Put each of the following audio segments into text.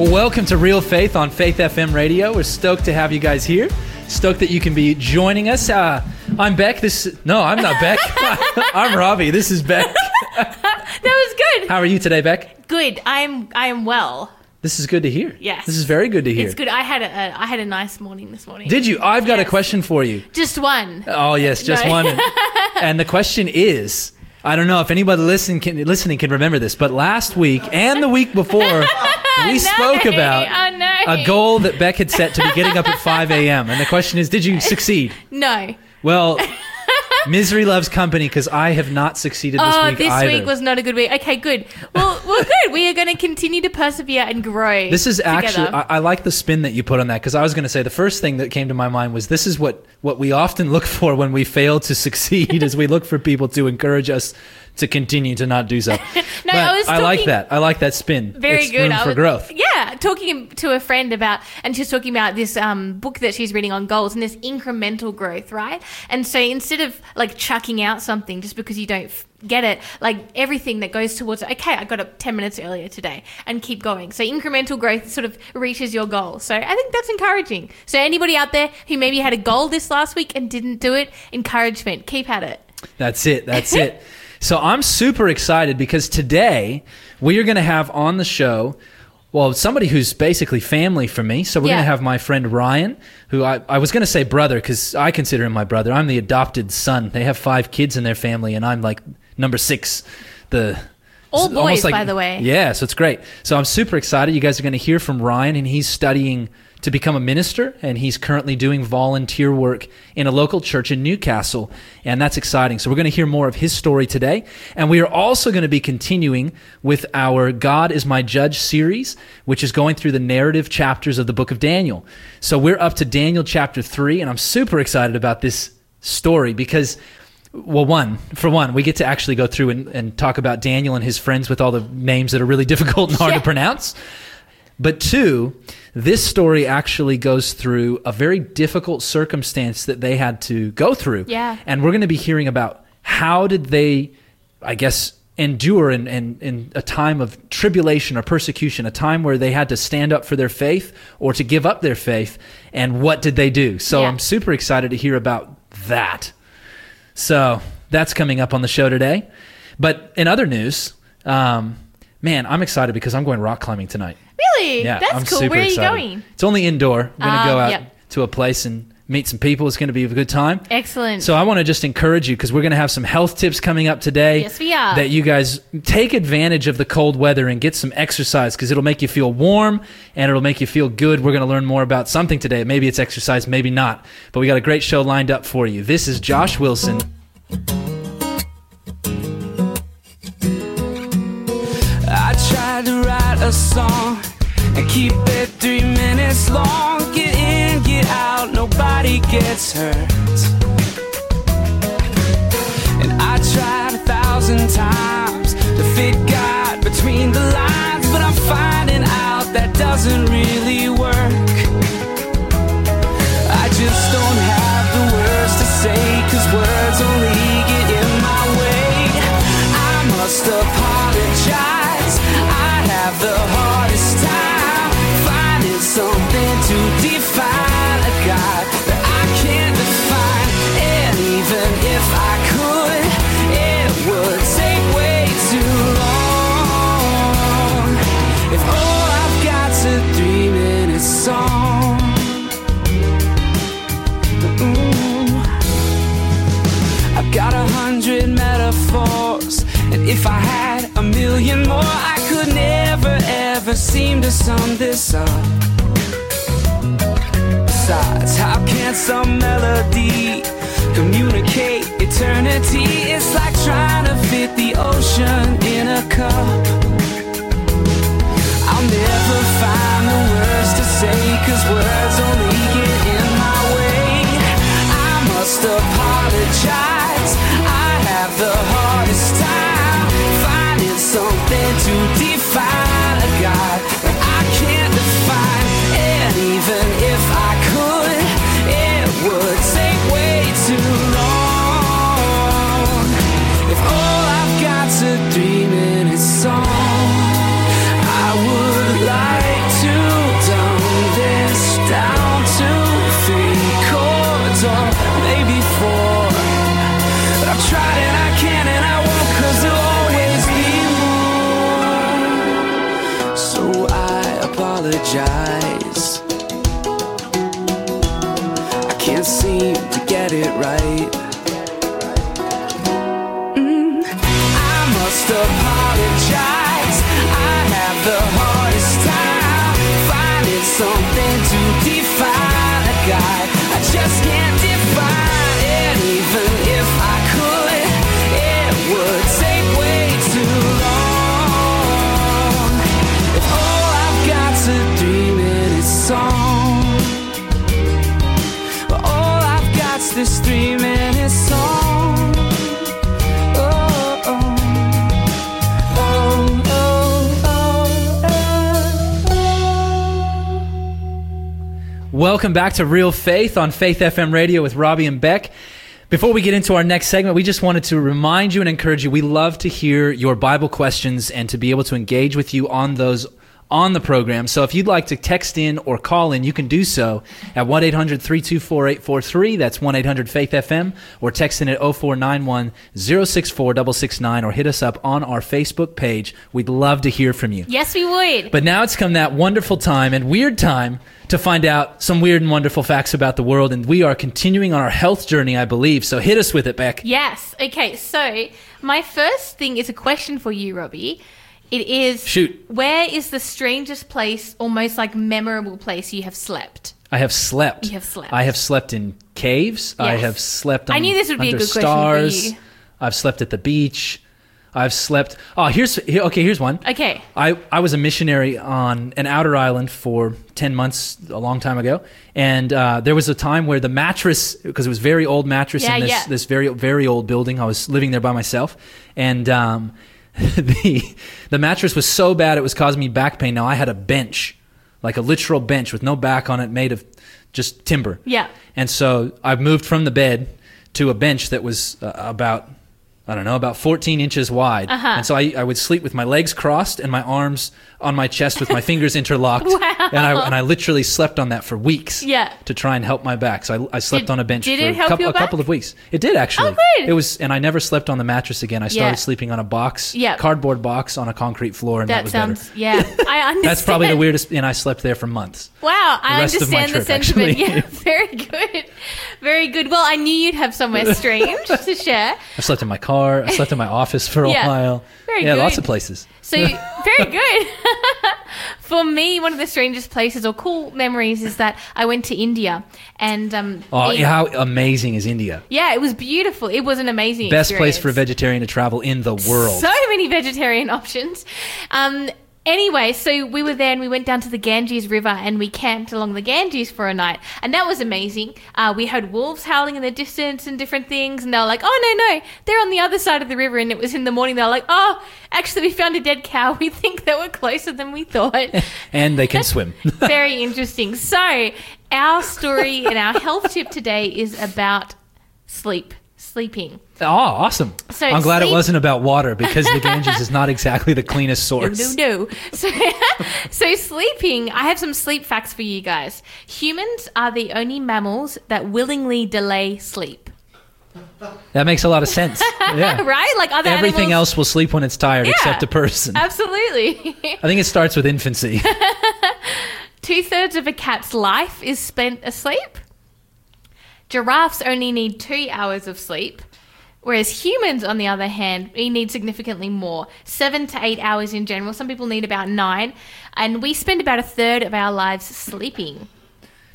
Well, welcome to Real Faith on Faith FM Radio. We're stoked to have you guys here. Stoked that you can be joining us. Uh, I'm Beck. This no, I'm not Beck. I'm Robbie. This is Beck. That was good. How are you today, Beck? Good. I am. I am well. This is good to hear. Yes. This is very good to hear. It's good. I had a, a I had a nice morning this morning. Did you? I've got a question for you. Just one. Oh yes, just No. one. and the question is, I don't know if anybody listening can, listening can remember this, but last week and the week before, we spoke about a goal that Beck had set to be getting up at 5 a.m. And the question is, did you succeed? No. Well, misery loves company because I have not succeeded this oh, week this either. week was not a good week. Okay, good. Well, well, good. We are going to continue to persevere and grow. This is actually, together. I, I like the spin that you put on that because I was going to say the first thing that came to my mind was this is what, what we often look for when we fail to succeed is we look for people to encourage us to continue to not do so. No, But I was I like that. I like that spin. very it's good. Room I for was- growth. Yeah, talking to a friend about, and she's talking about this um, book that she's reading on goals and this incremental growth, right? And so instead of like chucking out something just because you don't f- get it, like everything that goes towards, it. okay, I got up 10 minutes earlier today and keep going. So incremental growth sort of reaches your goal. So I think that's encouraging. So anybody out there who maybe had a goal this last week and didn't do it, encouragement, keep at it. That's it. That's it. So I'm super excited because today we are going to have on the show, well, somebody who's basically family for me. So we're Yeah. going to have my friend Ryan, who I, I was going to say brother because I consider him my brother. I'm the adopted son. They have five kids in their family, and I'm like number six. The old boys, by the way. Yeah, so it's great. So I'm super excited. You guys are going to hear from Ryan, and he's studying to become a minister, and he's currently doing volunteer work in a local church in Newcastle, and that's exciting. So we're going to hear more of his story today, and we are also going to be continuing with our God is My Judge series, which is going through the narrative chapters of the book of Daniel. So we're up to Daniel chapter three, and I'm super excited about this story because well, one, for one, we get to actually go through and, and talk about Daniel and his friends with all the names that are really difficult and hard to pronounce. But two, this story actually goes through a very difficult circumstance that they had to go through. Yeah. And we're going to be hearing about how did they, I guess, endure in, in, in a time of tribulation or persecution, a time where they had to stand up for their faith or to give up their faith, and what did they do? So Yeah. I'm super excited to hear about that. So that's coming up on the show today. But in other news, um, man, I'm excited because I'm going rock climbing tonight. Really? Yeah, That's I'm cool. super Where are you excited. going? It's only indoor. I'm going to Ah, go out yep. to a place and meet some people. It's going to be a good time. Excellent. So I want to just encourage you because we're going to have some health tips coming up today. Yes, we are. That you guys take advantage of the cold weather and get some exercise because it'll make you feel warm and it'll make you feel good. We're going to learn more about something today. Maybe it's exercise, maybe not. But we got a great show lined up for you. This is Josh Wilson. I tried to write a song and keep it three minutes long. Get in, get out, nobody gets hurt. And I tried a thousand times to fit seem to sum this up. Besides, how can some melody communicate eternity? It's like trying to fit the ocean in a cup. I'll never find the words to say, cause words only Welcome back to Real Faith on Faith FM Radio with Robbie and Beck. Before we get into our next segment, we just wanted to remind you and encourage you. We love to hear your Bible questions and to be able to engage with you on those on the program. So if you'd like to text in or call in, you can do so at 1 800 324 843. That's 1 800 Faith FM or text in at 0491 064 669 or hit us up on our Facebook page. We'd love to hear from you. Yes, we would. But now it's come that wonderful time and weird time to find out some weird and wonderful facts about the world. And we are continuing on our health journey, I believe. So hit us with it, Beck. Yes. Okay. So my first thing is a question for you, Robbie. It is Shoot. Where is the strangest place, almost like memorable place you have slept? I have slept. You have slept. I have slept in caves. I have slept on I knew this would be a good question for stars. you. I've slept at the beach. I've slept. Oh, here's here, okay. Here's one. Okay. I, I was a missionary on an outer island for 10 months a long time ago. And uh, there was a time where the mattress, because it was very old mattress Yeah, in this, yeah. this very, very old building. I was living there by myself. And um, the, the mattress was so bad it was causing me back pain. Now I had a bench, like a literal bench with no back on it, made of just timber. Yeah. And so I moved from the bed to a bench that was uh, about, I don't know, about 14 inches wide. Uh-huh. And so I, I would sleep with my legs crossed and my arms on my chest with my fingers interlocked. Wow. And I, and I literally slept on that for weeks Yeah. to try and help my back. So I, I slept Did- on a bench for a, couple, a couple of weeks. It did actually. Oh, good. It was, and I never slept on the mattress again. I started Yeah. sleeping on a box, Yeah. cardboard box on a concrete floor, and that, That was sounds. better. Yeah. I understand. That's probably the weirdest, and I slept there for months. Wow, I of my understand the trip, sentiment. actually. Yeah, very good. Very good. Well, I knew you'd have somewhere strange to share. I slept in my car. I slept in my office for a Yeah. while. Very yeah, lots of places. So, very good. For me, one of the strangest places or cool memories is that I went to India and um Oh, how amazing is India? yeah, it was beautiful. It was an amazing Best place for a vegetarian to travel in the world. So many vegetarian options. Um, anyway, so we were there and we went down to the Ganges River and we camped along the Ganges for a night. And that was amazing. Uh, we heard wolves howling in the distance and different things. And they were like, oh, no, no, they're on the other side of the river. And it was in the morning. They were like, oh, actually, we found a dead cow. We think that we're closer than we thought. and they can swim. Very interesting. So, our story and our health tip today is about sleep, sleeping. Oh, awesome. So I'm glad it wasn't about water because the Ganges is not exactly the cleanest source. No, no. So, so sleeping. I have some sleep facts for you guys. Humans are the only mammals that willingly delay sleep. That makes a lot of sense. Yeah. Right? Like other Everything animals. else will sleep when it's tired Yeah. except a person. Absolutely. I think it starts with infancy. Two thirds of a cat's life is spent asleep. Giraffes only need two hours of sleep. Whereas humans, on the other hand, we need significantly more. Seven to eight hours in general. Some people need about nine. And we spend about a third of our lives sleeping.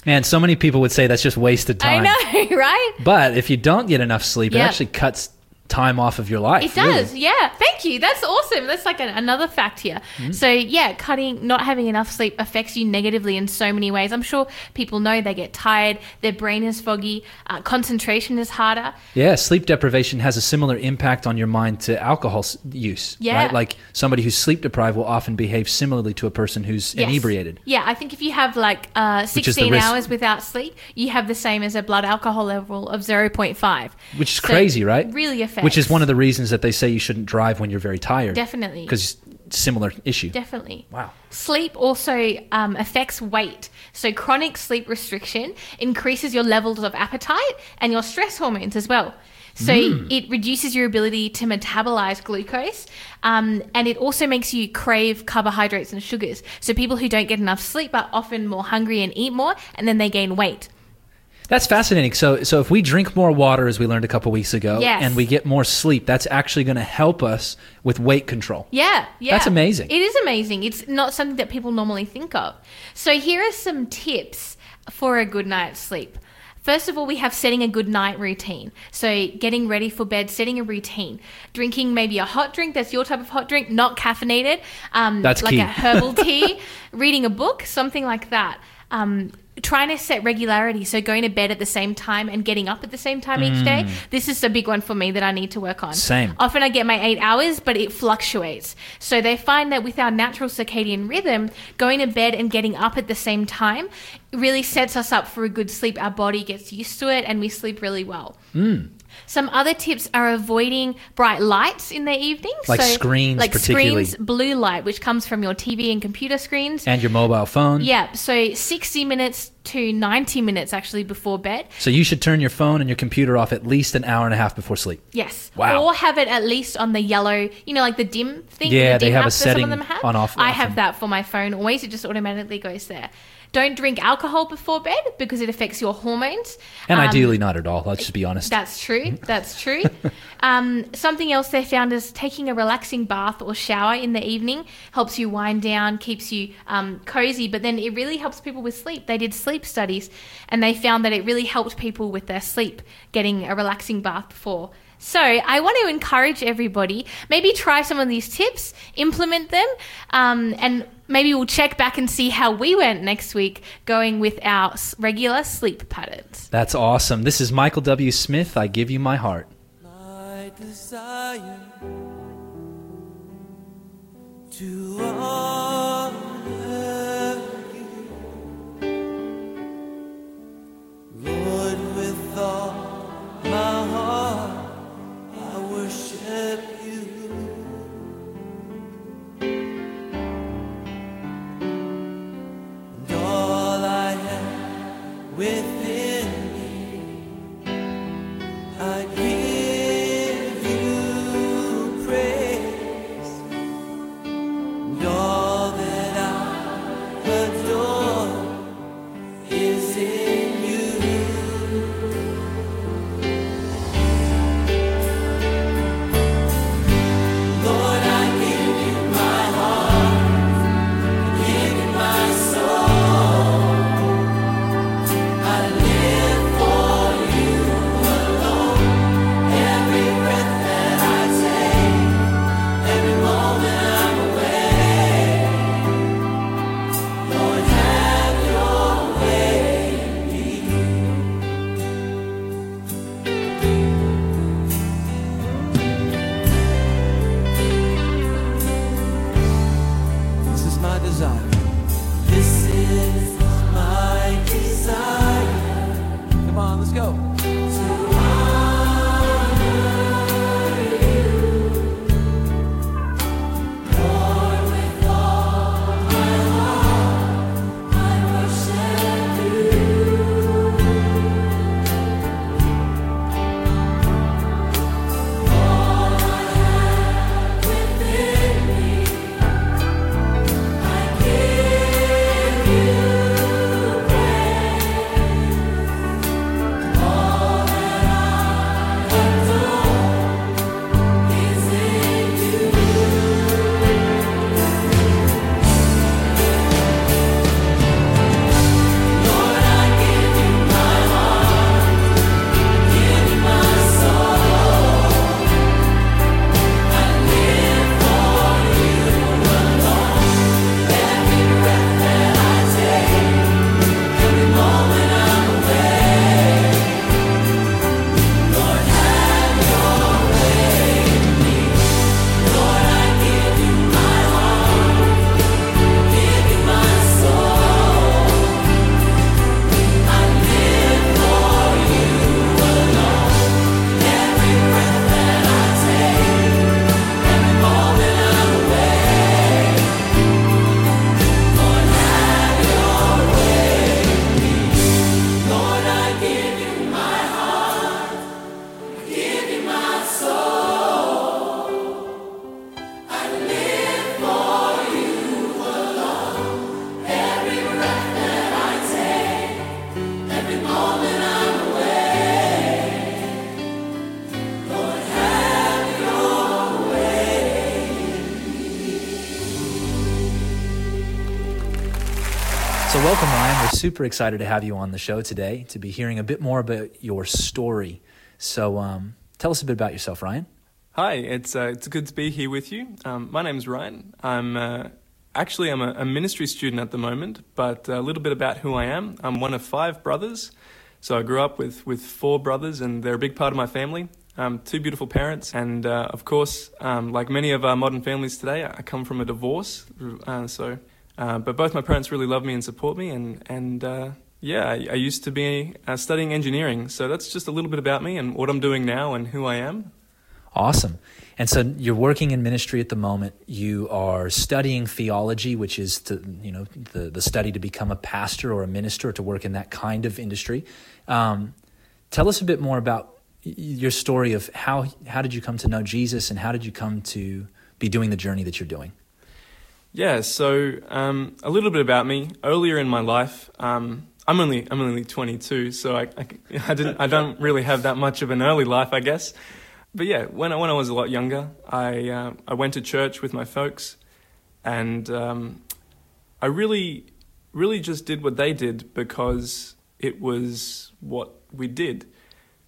Man, so many people would say that's just wasted time. I know, right? But if you don't get enough sleep, it actually cuts time off of your life. It really. does, yeah. Thank you. That's awesome. That's like an, another fact here. Hmm? So, yeah, cutting, not having enough sleep affects you negatively in so many ways. I'm sure people know they get tired, their brain is foggy, uh, concentration is harder. Yeah, sleep deprivation has a similar impact on your mind to alcohol use. Yeah. Right? Like somebody who's sleep deprived will often behave similarly to a person who's Yes. inebriated. Yeah, I think if you have like uh, Which is the 16 hours without sleep, you have the same as a blood alcohol level of 0.5. Which is So crazy, right? Really affects. Which is one of the reasons that they say you shouldn't drive when you're very tired. Definitely. Because similar issue. Definitely. Wow. Sleep also um, affects weight. So, chronic sleep restriction increases your levels of appetite and your stress hormones as well. So, it reduces your ability to metabolize glucose um, and it also makes you crave carbohydrates and sugars. So, people who don't get enough sleep are often more hungry and eat more and then they gain weight. That's fascinating. So, so if we drink more water, as we learned a couple weeks ago, Yes. and we get more sleep, that's actually going to help us with weight control. Yeah, yeah. That's amazing. It is amazing. It's not something that people normally think of. So here are some tips for a good night's sleep. First of all, we have setting a good night routine. So getting ready for bed, setting a routine, drinking maybe a hot drink that's your type of hot drink, not caffeinated, um, That's like key. a herbal tea, reading a book, something like that. Um, trying to set regularity, so going to bed at the same time and getting up at the same time each day. This is a big one for me that I need to work on. Mm. Same. Often I get my eight hours, but it fluctuates. So they find that with our natural circadian rhythm, going to bed and getting up at the same time really sets us up for a good sleep. Our body gets used to it and we sleep really well. Mm. Some other tips are avoiding bright lights in the evening. Like screens like particularly. screens, blue light, which comes from your TV and computer screens. And your mobile phone. yeah, so 60 minutes to 90 minutes actually before bed. So you should turn your phone and your computer off at least an hour and a half before sleep. Yes. Wow. Or have it at least on the yellow, you know, like the dim thing. Yeah, the they have a app that some setting have. on off I often. have that for my phone always. It just automatically goes there. Don't drink alcohol before bed because it affects your hormones. And Um, ideally not at all. Let's just be honest. That's true. That's true. um, something else they found is taking a relaxing bath or shower in the evening helps you wind down, keeps you um, cozy, but then it really helps people with sleep. They did sleep studies and they found that it really helped people with their sleep getting a relaxing bath before. So, I want to encourage everybody maybe try some of these tips, implement them, um, and maybe we'll check back and see how we went next week going with our regular sleep patterns. That's awesome. This is Michael W. Smith. I give you my heart. My desire to honor you, Lord, with all have super excited to have you on the show today to be hearing a bit more about your story. So, um, tell us a bit about yourself, Ryan. Hi, it's uh, it's good to be here with you. Um, my name's Ryan. I'm uh, actually I'm a, a, ministry student at the moment, but a little bit about who I am. I'm one of five brothers, so I grew up with with four brothers, and they're a big part of my family. Um, two beautiful parents, and uh, of course, um, like many of our modern families today, I come from a divorce. Uh, so, uh, but both my parents really love me and support me, and and uh, yeah, I, I, used to be uh, studying engineering. So that's just a little bit about me and what I'm doing now and who I am. Awesome. And so you're working in ministry at the moment. You are studying theology, which is to you know the the study to become a pastor or a minister or to work in that kind of industry. Um, tell us a bit more about your story of how how did you come to know Jesus and how did you come to be doing the journey that you're doing? Yeah, so um, a little bit about me. Earlier in my life, um, I'm only I'm only 22, so I, I, I didn't I don't really have that much of an early life, I guess. But yeah, when I, when I was a lot younger, I uh, I went to church with my folks, and um, I really really just did what they did because it was what we did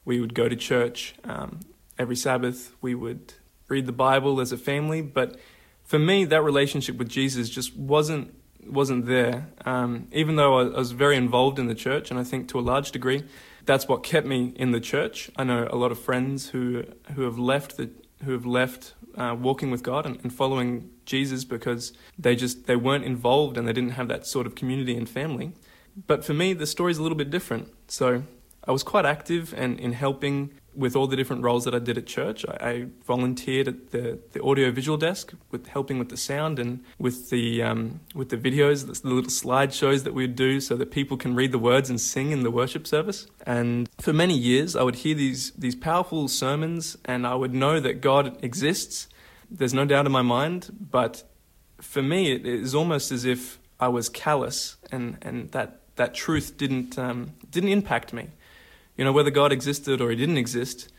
we would go to church um, every Sabbath. We would read the Bible as a family. But for me, that relationship with Jesus just wasn't wasn't there. Um, even though I, was very involved in the church, and I think to a large degree, that's what kept me in the church. I know a lot of friends who who have left the who have left uh, walking with God and, and, following Jesus because they just they weren't involved and they didn't have that sort of community and family. But for me, the story's a little bit different. So I was quite active and in helping with all the different roles that I did at church. I, I volunteered at the, the audio visual desk with helping with the sound and with the um, with the videos, the little slideshows that we'd do, so that people can read the words and sing in the worship service. And for many years, I would hear these these powerful sermons, and I would know that God exists. There's no doubt in my mind, but for me, it is almost as if I was callous, and and that that truth didn't um, didn't impact me you know, whether God existed or he didn't exist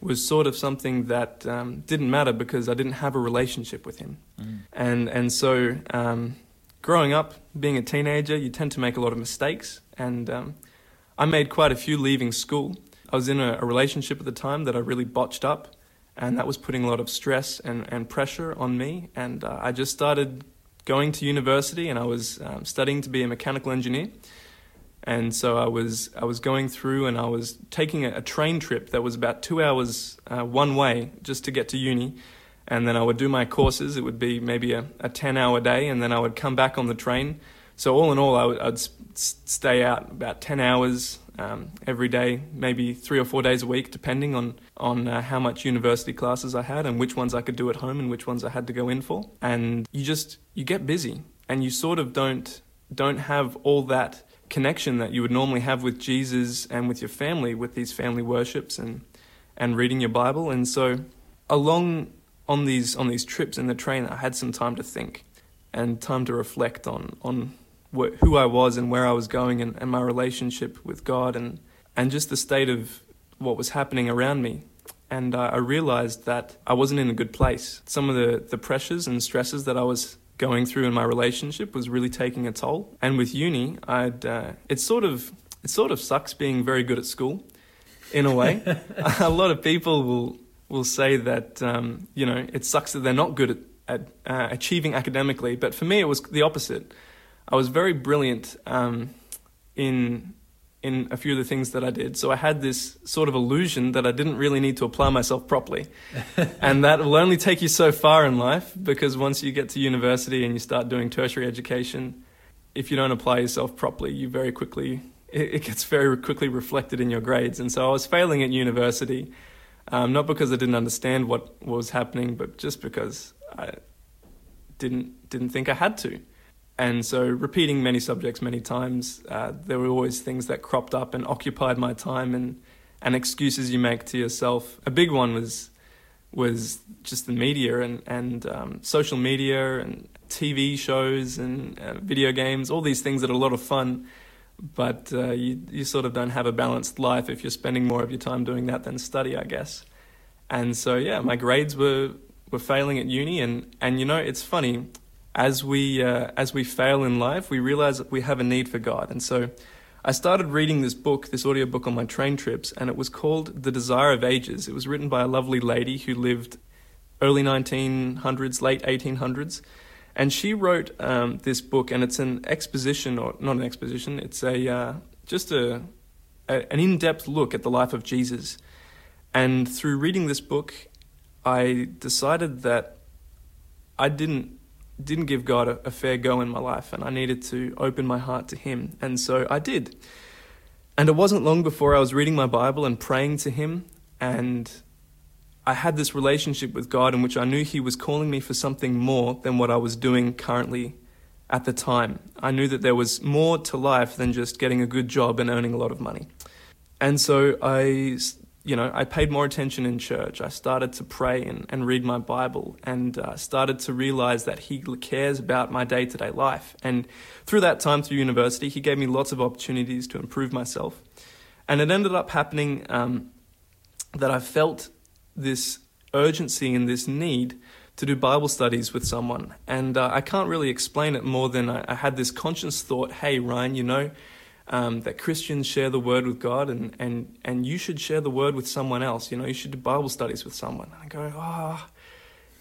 was sort of something that um, didn't matter because I didn't have a relationship with him. Mm. And, and so, um, growing up, being a teenager, you tend to make a lot of mistakes. And um, I made quite a few leaving school. I was in a, a, relationship at the time that I really botched up, and that was putting a lot of stress and, and pressure on me. And uh, I just started going to university, and I was um, studying to be a mechanical engineer and so I was I was going through and I was taking a, a train trip that was about two hours uh, one way just to get to uni, and then I would do my courses. It would be maybe a, a ten hour day, and then I would come back on the train. So all in all, I would I'd stay out about ten hours um, every day, maybe three or four days a week, depending on on uh, how much university classes I had and which ones I could do at home and which ones I had to go in for. And you just you get busy, and you sort of don't don't have all that connection that you would normally have with Jesus and with your family with these family worships and and reading your Bible. And so along on these on these trips in the train, I had some time to think and time to reflect on on wh- who I was and where I was going and, and my relationship with God and and just the state of what was happening around me. And uh, I realized that I wasn't in a good place. Some of the, the pressures and stresses that I was going through in my relationship was really taking a toll. And with uni, I'd uh, it's sort of it sort of sucks being very good at school, in a way. a lot of people will will say that um, you know it sucks that they're not good at, at uh, achieving academically. But for me, it was the opposite. I was very brilliant um, in in a few of the things that I did. So I had this sort of illusion that I didn't really need to apply myself properly. and that will only take you so far in life because once you get to university and you start doing tertiary education, if you don't apply yourself properly, you very quickly, it, gets very quickly reflected in your grades. And so I was failing at university, um, not because I didn't understand what, was happening, but just because I didn't, didn't think I had to. And so, repeating many subjects many times, uh, there were always things that cropped up and occupied my time, and and excuses you make to yourself. A big one was was just the media and and um, social media and TV shows and uh, video games, all these things that are a lot of fun, but uh, you you sort of don't have a balanced life if you're spending more of your time doing that than study, I guess. And so, yeah, my grades were were failing at uni, and and you know, it's funny as we uh, as we fail in life, we realize that we have a need for God. And so, I started reading this book, this audiobook on my train trips, and it was called The Desire of Ages. It was written by a lovely lady who lived early 1900s, late 1800s. And she wrote um, this book, and it's an exposition, or not an exposition, it's a uh, just a, a an in-depth look at the life of Jesus. And through reading this book, I decided that I didn't didn't give God a, a fair go in my life, and I needed to open my heart to Him, and so I did. And it wasn't long before I was reading my Bible and praying to Him, and I had this relationship with God in which I knew He was calling me for something more than what I was doing currently at the time. I knew that there was more to life than just getting a good job and earning a lot of money. And so I, you know, I paid more attention in church. I started to pray and, and read my Bible and uh, started to realize that He cares about my day to day life. And through that time through university, He gave me lots of opportunities to improve myself. And it ended up happening um, that I felt this urgency and this need to do Bible studies with someone. And uh, I can't really explain it more than I, I, had this conscious thought hey, Ryan, you know um, that Christians share the word with God, and, and, and you should share the word with someone else. You know, you should do Bible studies with someone. And I go, oh,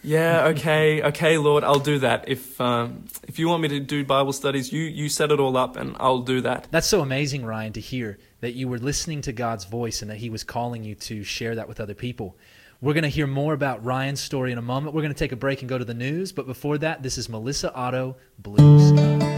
yeah, okay, okay, Lord, I'll do that. If um, if you want me to do Bible studies, you you set it all up, and I'll do that. That's so amazing, Ryan, to hear that you were listening to God's voice and that He was calling you to share that with other people. We're going to hear more about Ryan's story in a moment. We're going to take a break and go to the news. But before that, this is Melissa Otto, Blue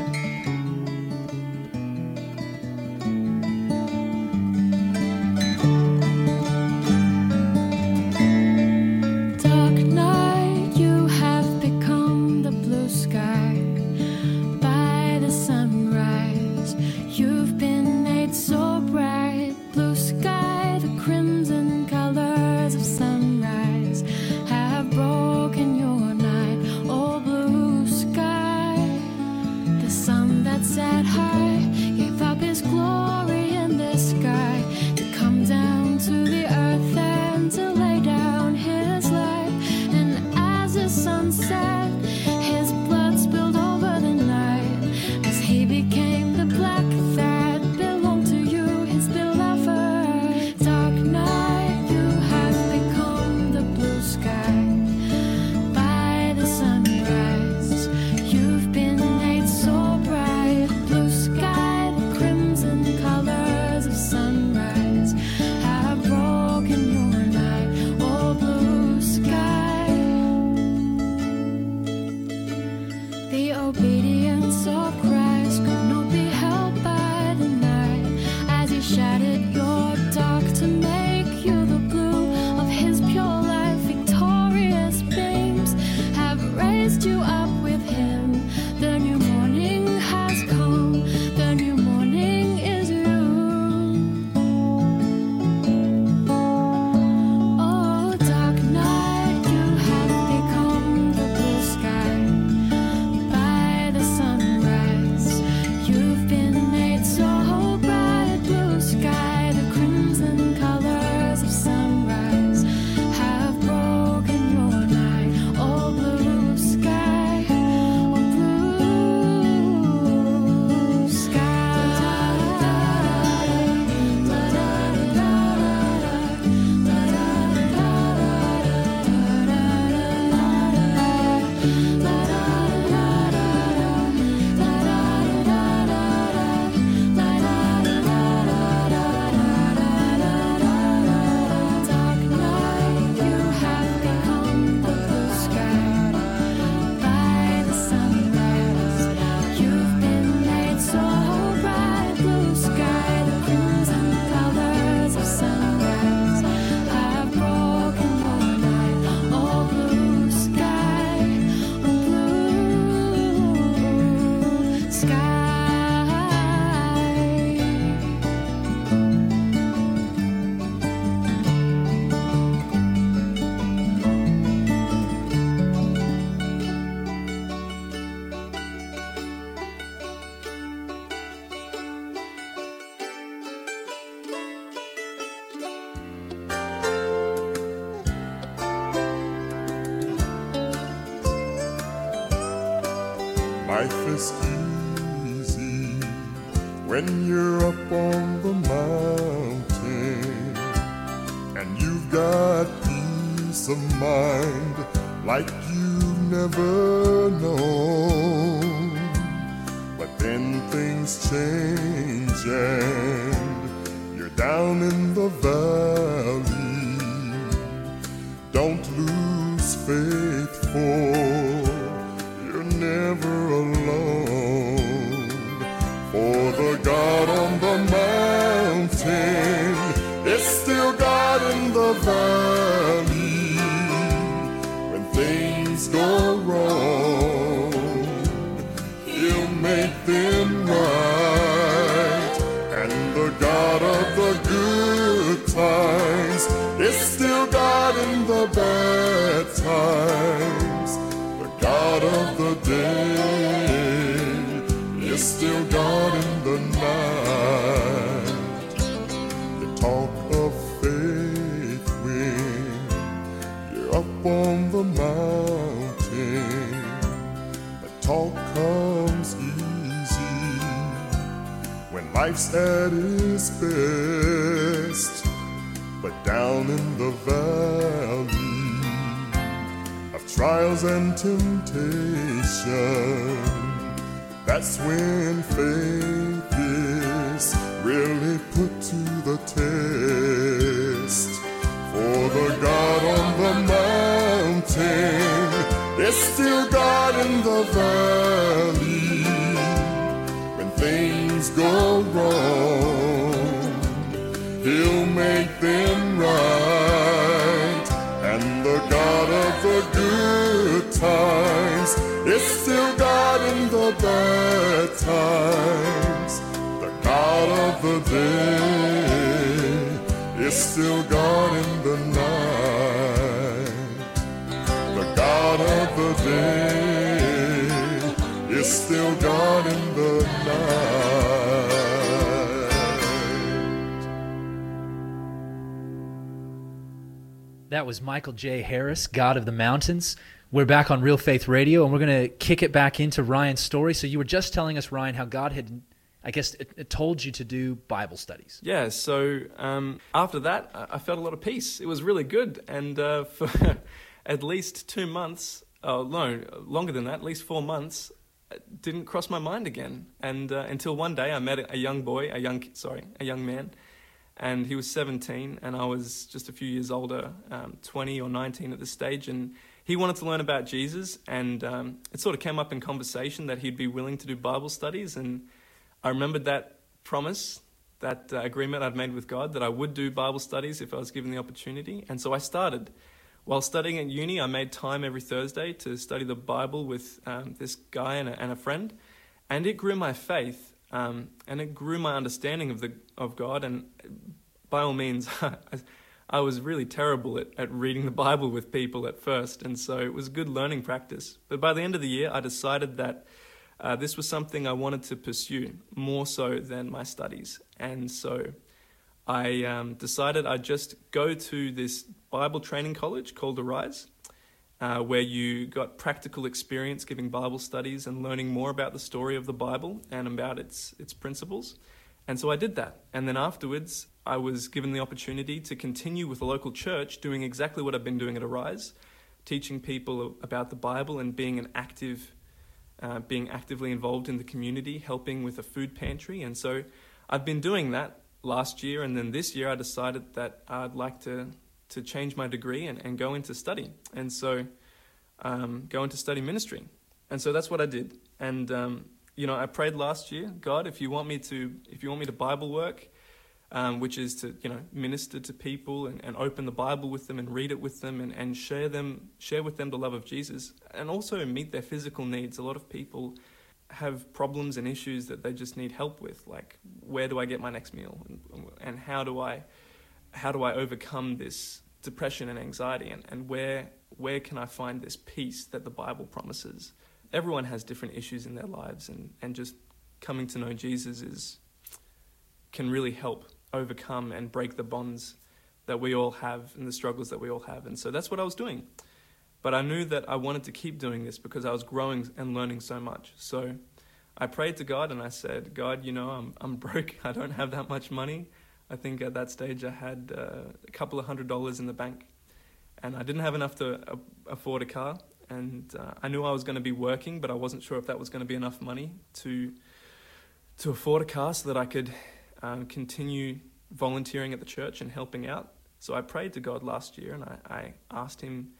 God That was Michael J. Harris, God of the Mountains. We're back on Real Faith Radio, and we're going to kick it back into Ryan's story. So you were just telling us, Ryan, how God had, I guess, it, it told you to do Bible studies. Yeah, so um, after that, I felt a lot of peace. It was really good. And uh, for at least two months, oh, no, longer than that, at least four months, didn't cross my mind again. And uh, until one day I met a young boy, a young, sorry, a young man, and he was 17, and I was just a few years older, um, 20 or 19 at this stage, and he wanted to learn about Jesus, and um, it sort of came up in conversation that he'd be willing to do Bible studies, and I remembered that promise, that uh, agreement I'd made with God that I would do Bible studies if I was given the opportunity, and so I started. While studying at uni, I made time every Thursday to study the Bible with um, this guy and a, and a friend, and it grew my faith, um, and it grew my understanding of the of God. And by all means, I, was really terrible at, at reading the Bible with people at first, and so it was a good learning practice. But by the end of the year, I decided that uh, this was something I wanted to pursue more so than my studies, and so I um, decided I'd just go to this Bible training college called Arise, uh, where you got practical experience giving Bible studies and learning more about the story of the Bible and about its its principles. And so I did that. And then afterwards, I was given the opportunity to continue with a local church doing exactly what I've been doing at Arise, teaching people about the Bible and being an active, uh, being actively involved in the community, helping with a food pantry. And so I've been doing that last year. And then this year, I decided that I'd like to, to change my degree and, and go into study. And so um, go into study ministry. And so that's what I did. And um, you know, I prayed last year, God, if you want me to, if you want me to Bible work, um, which is to you know minister to people and, and open the Bible with them and read it with them and, and share them, share with them the love of Jesus, and also meet their physical needs. A lot of people have problems and issues that they just need help with, like where do I get my next meal, and, and how do I, how do I overcome this depression and anxiety, and, and where where can I find this peace that the Bible promises? everyone has different issues in their lives and, and just coming to know Jesus is can really help overcome and break the bonds that we all have and the struggles that we all have. And so that's what I was doing. but I knew that I wanted to keep doing this because I was growing and learning so much. So I prayed to God and I said, God, you know, I'm, I'm broke. I don't have that much money. I think at that stage I had uh, a couple of hundred dollars in the bank. And I didn't have enough to uh, afford a car. And uh, I knew I was going to be working, but I wasn't sure if that was going to be enough money to, to afford a car so that I could um, continue volunteering at the church and helping out. So I prayed to God last year and I, I asked Him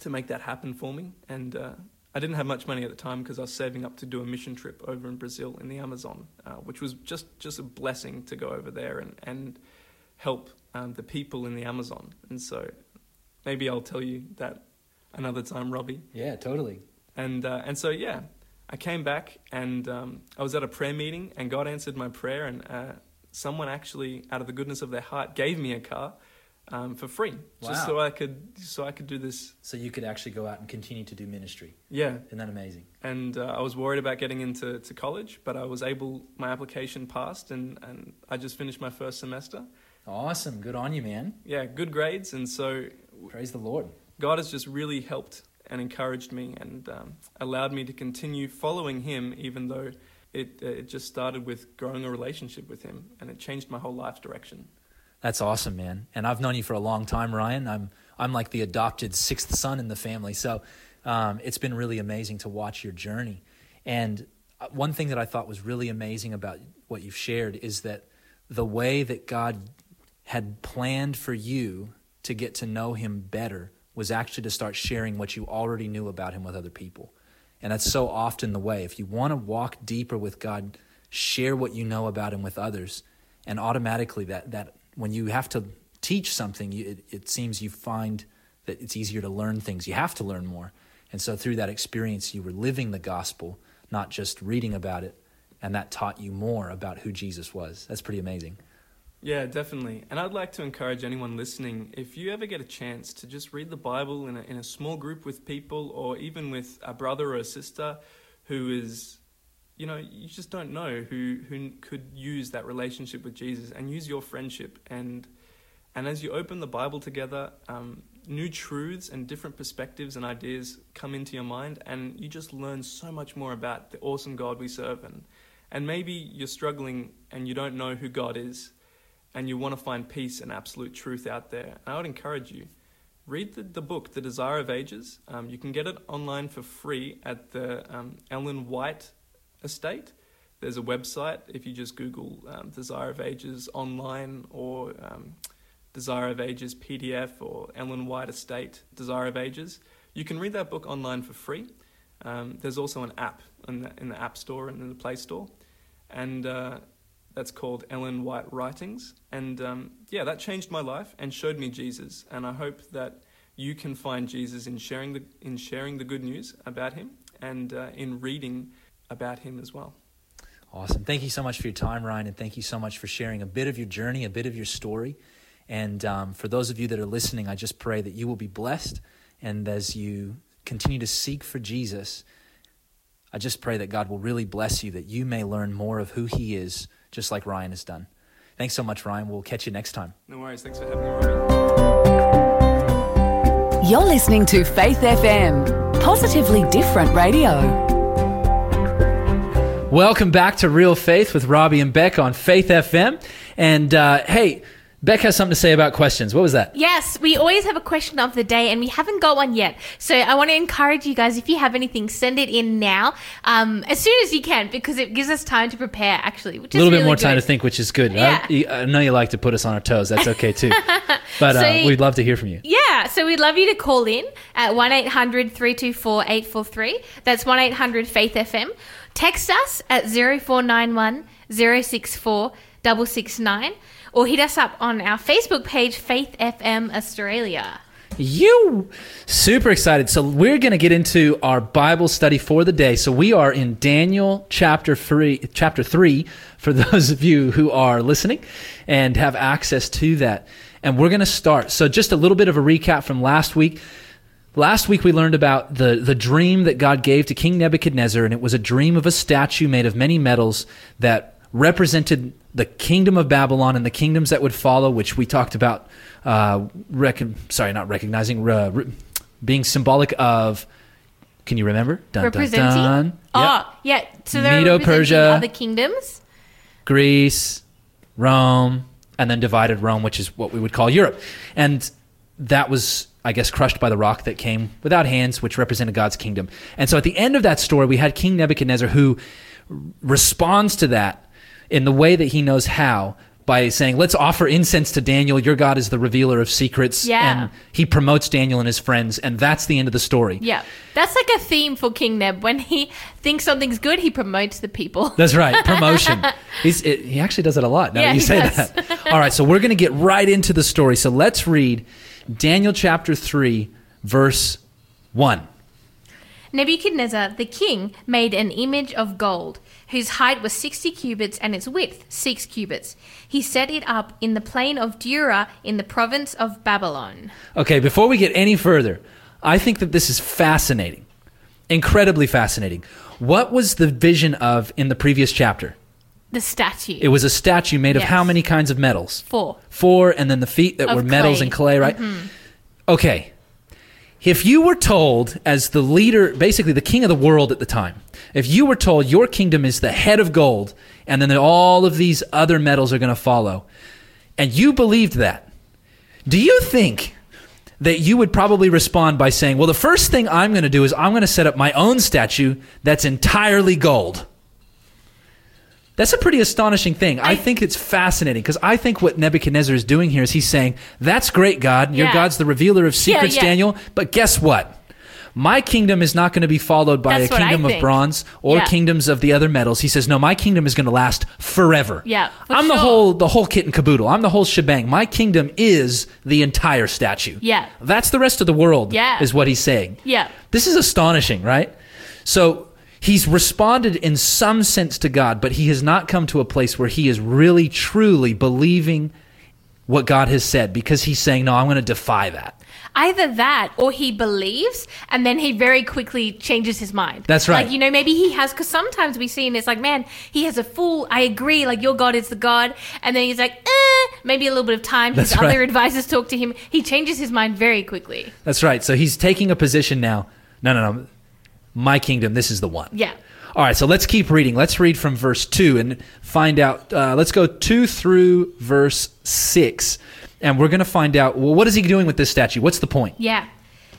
to make that happen for me. And uh, I didn't have much money at the time because I was saving up to do a mission trip over in Brazil in the Amazon, uh, which was just, just a blessing to go over there and, and help um, the people in the Amazon. And so maybe I'll tell you that another time, Robbie. Yeah, totally. And uh, and so yeah, I came back and um, I was at a prayer meeting and God answered my prayer and uh, someone actually out of the goodness of their heart gave me a car um, for free just so I could so I could do this. So you could actually go out and continue to do ministry. Yeah, Isn't that amazing? and uh, I was worried about getting into to college, but I was able. My application passed, and and I just finished my first semester. Awesome. Good on you, man. Yeah, good grades, and so Praise the Lord. God has just really helped and encouraged me and um, allowed me to continue following Him, even though it it just started with growing a relationship with Him, and it changed my whole life direction. That's awesome, man. And I've known you for a long time, Ryan. I'm I'm like the adopted sixth son in the family. So um, it's been really amazing to watch your journey. And uh, one thing that I thought was really amazing about what you've shared is that the way that God had planned for you to get to know Him better was actually to start sharing what you already knew about Him with other people. And that's so often the way. If you want to walk deeper with God, share what you know about Him with others. And automatically, that, that when you have to teach something, you, it, it seems you find that it's easier to learn things. You have to learn more. And so, through that experience, you were living the gospel, not just reading about it. And that taught you more about who Jesus was. That's pretty amazing. Yeah, definitely. And I'd like to encourage anyone listening if you ever get a chance to just read the Bible in a, in a small group with people or even with a brother or a sister who is, you know, you just don't know who, who could use that relationship with Jesus and use your friendship. And, and as you open the Bible together, um, new truths and different perspectives and ideas come into your mind, and you just learn so much more about the awesome God we serve. And, and maybe you're struggling and you don't know who God is and you want to find peace and absolute truth out there, and I would encourage you read the, the book, The Desire of Ages. Um, you can get it online for free at the um, Ellen White Estate. There's a website if you just Google um, Desire of Ages online or um, Desire of Ages PDF or Ellen White Estate Desire of Ages. You can read that book online for free. Um, there's also an app in the, in the App Store and in the Play Store. And uh, that's called Ellen White Writings. And um, yeah, that changed my life and showed me Jesus. And I hope that you can find Jesus in sharing the, in sharing the good news about him and uh, in reading about him as well. Awesome. Thank you so much for your time, Ryan, and thank you so much for sharing a bit of your journey, a bit of your story. And um, for those of you that are listening, I just pray that you will be blessed. And as you continue to seek for Jesus, I just pray that God will really bless you, that you may learn more of who He is, just like Ryan has done. Thanks so much, Ryan. We'll catch you next time. No worries. Thanks for having me, Robbie. You're listening to Faith FM, positively different radio. Welcome back to Real Faith with Robbie and Beck on Faith FM. And uh, hey, Beck has something to say about questions. What was that? Yes, we always have a question of the day, and we haven't got one yet. So I want to encourage you guys if you have anything, send it in now, um, as soon as you can, because it gives us time to prepare. Actually, A little bit really more time to think, which is good. Yeah. I, I know you like to put us on our toes. That's okay too. But uh, we'd love to hear from you. Yeah, so we'd love you to call in at 1 800 324 843. That's 1 800 Faith FM. Text us at 0491 064 669 or hit us up on our Facebook page, Faith FM Australia. You super excited. So we're going to get into our Bible study for the day. So we are in Daniel chapter 3 chapter 3 for those of you who are listening and have access to that. And we're going to start. So just a little bit of a recap from last week. Last week we learned about the, the dream that God gave to King Nebuchadnezzar, and it was a dream of a statue made of many metals that represented the kingdom of Babylon and the kingdoms that would follow, which we talked about. Uh, recon- sorry, not recognizing, uh, re- being symbolic of. Can you remember? Dun, dun, Representing. dun. Yep. Oh, yeah. So they're Medo, Persia. other kingdoms. Greece, Rome, and then divided Rome, which is what we would call Europe. And that was, I guess, crushed by the rock that came without hands, which represented God's kingdom. And so at the end of that story, we had King Nebuchadnezzar who responds to that in the way that he knows how by saying, Let's offer incense to Daniel. Your God is the revealer of secrets. Yeah. And he promotes Daniel and his friends. And that's the end of the story. Yeah. That's like a theme for King Neb. When he thinks something's good, he promotes the people. That's right, promotion. He's, it, he actually does it a lot now Yeah, that you say does. that. All right, so we're going to get right into the story. So let's read Daniel chapter 3, verse 1. Nebuchadnezzar the king made an image of gold, whose height was sixty cubits and its width six cubits. He set it up in the plain of Dura in the province of Babylon. Okay, before we get any further, I think that this is fascinating, incredibly fascinating. What was the vision of in the previous chapter? The statue. It was a statue made of Yes. how many kinds of metals? four. Four, and then the feet that Of were metals clay. and clay, right? Mm-hmm. Okay. If you were told, as the leader, basically the king of the world at the time, if you were told your kingdom is the head of gold and then all of these other metals are going to follow, and you believed that, do you think that you would probably respond by saying, well, the first thing I'm going to do is I'm going to set up my own statue that's entirely gold? That's a pretty astonishing thing. I, I- think it's fascinating because I think what Nebuchadnezzar is doing here is he's saying, That's great, God. Your Yeah. God's the revealer of secrets, yeah. Daniel. But guess what? My kingdom is not going to be followed by That's a kingdom of bronze or Yeah. kingdoms of the other metals. He says, No, my kingdom is going to last forever. Yeah, I'm the whole the whole kit and caboodle. I'm the whole shebang. My kingdom is the entire statue. Yeah. That's the rest of the world, Yeah. is what he's saying. Yeah. This is astonishing, right? So he's responded in some sense to God, but he has not come to a place where he is really, truly believing what God has said because he's saying, No, I'm going to defy that. Either that or he believes and then he very quickly changes his mind. That's right. Like, you know, maybe he has, because sometimes we see and it's like, man, he has a fool. I agree, like your God is the God. And then he's like, eh, maybe a little bit of time. His That's other right. advisors talk to him. He changes his mind very quickly. That's right. So he's taking a position now. No, no, no. My kingdom, this is the one. Yeah. All right, so let's keep reading. Let's read from verse 2 and find out. Uh, let's go 2 through verse 6. And we're going to find out well, what is he doing with this statue? What's the point? Yeah.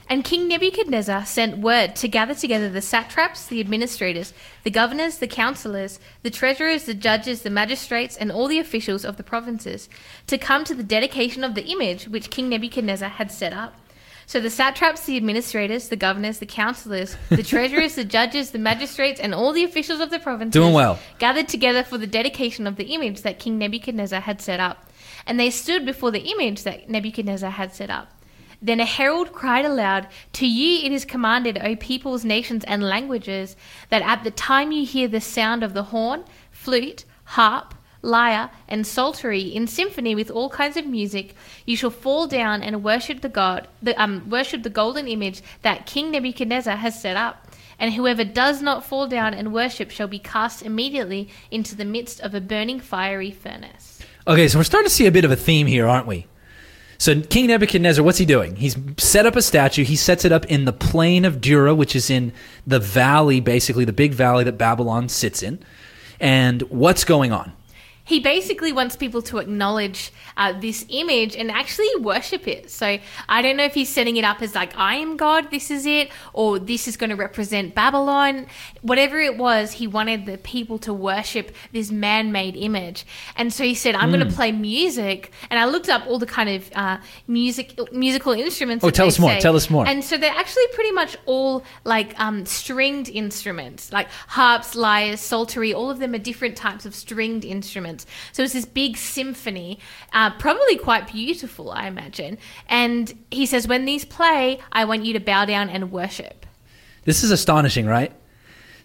And King Nebuchadnezzar sent word to gather together the satraps, the administrators, the governors, the counselors, the treasurers, the judges, the magistrates, and all the officials of the provinces to come to the dedication of the image which King Nebuchadnezzar had set up. So the satraps, the administrators, the governors, the councillors, the treasurers, the judges, the magistrates, and all the officials of the provinces Doing well. gathered together for the dedication of the image that King Nebuchadnezzar had set up. And they stood before the image that Nebuchadnezzar had set up. Then a herald cried aloud, To you it is commanded, O peoples, nations, and languages, that at the time you hear the sound of the horn, flute, harp, lyre, and psaltery in symphony with all kinds of music, you shall fall down and worship the God, the um, worship the golden image that King Nebuchadnezzar has set up. And whoever does not fall down and worship shall be cast immediately into the midst of a burning fiery furnace. Okay, so we're starting to see a bit of a theme here, aren't we? So King Nebuchadnezzar, what's he doing? He's set up a statue. He sets it up in the plain of Dura, which is in the valley, basically the big valley that Babylon sits in. And what's going on? He basically wants people to acknowledge uh, this image and actually worship it. So I don't know if he's setting it up as like, I am God, this is it, or this is going to represent Babylon. Whatever it was, he wanted the people to worship this man made image. And so he said, I'm Hmm. going to play music. And I looked up all the kind of uh, music musical instruments. Oh, tell us more, tell us more. And so they're actually pretty much all like um, stringed instruments, like harps, lyres, psaltery. All of them are different types of stringed instruments. So it's this big symphony, uh, probably quite beautiful, I imagine. And he says, when these play, I want you to bow down and worship. This is astonishing, right?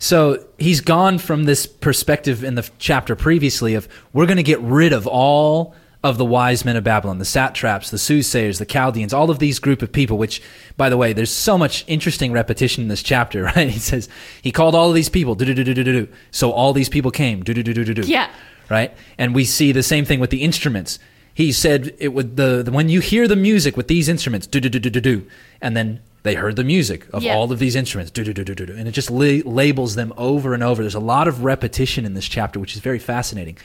So he's gone from this perspective in the chapter previously of we're going to get rid of all of the wise men of Babylon, the satraps, the soothsayers, the Chaldeans, all of these group of people, which, by the way, there's so much interesting repetition in this chapter, right? He says, he called all of these people, do do do do do do. So all these people came, do do do do do do. Yeah. Right? And we see the same thing with the instruments. He said it would the, the when you hear the music with these instruments, do do do do do do, and then They heard the music of Yeah. all of these instruments, do, do, do, do, do, and it just la- labels them over and over. There's a lot of repetition in this chapter, which is very fascinating.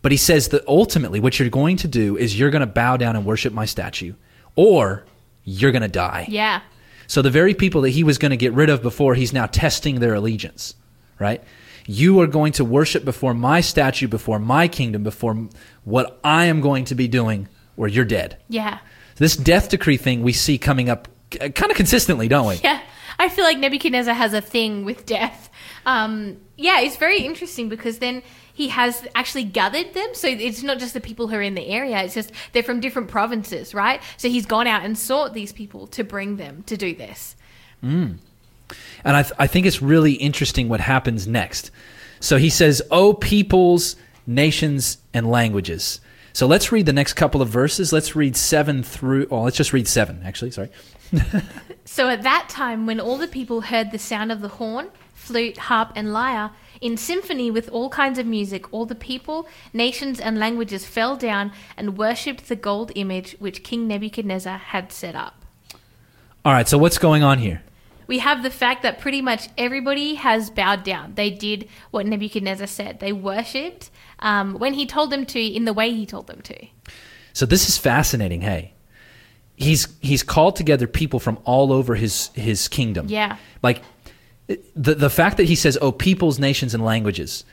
But he says that ultimately, what you're going to do is you're going to bow down and worship my statue, or you're going to die. Yeah. So the very people that he was going to get rid of before, he's now testing their allegiance, right? You are going to worship before my statue, before my kingdom, before what I am going to be doing, or you're dead. Yeah. This death decree thing we see coming up kind of consistently, don't we? Yeah. I feel like Nebuchadnezzar has a thing with death. Um, yeah, it's very interesting because then he has actually gathered them. So it's not just the people who are in the area, it's just they're from different provinces, right? So he's gone out and sought these people to bring them to do this. And I, th- I think it's really interesting what happens next. So he says, O peoples, nations, and languages. So let's read the next couple of verses. Let's read seven through, oh, let's just read seven, actually, sorry. So at that time, when all the people heard the sound of the horn, flute, harp, and lyre, in symphony with all kinds of music, all the people, nations, and languages fell down and worshipped the gold image which King Nebuchadnezzar had set up. All right, so what's going on here? We have the fact that pretty much everybody has bowed down. They did what Nebuchadnezzar said. They worshipped um, when he told them to, in the way he told them to. So this is fascinating, hey. He's he's called together people from all over his his kingdom. Yeah. Like the the fact that he says, "Oh, peoples, nations, and languages,"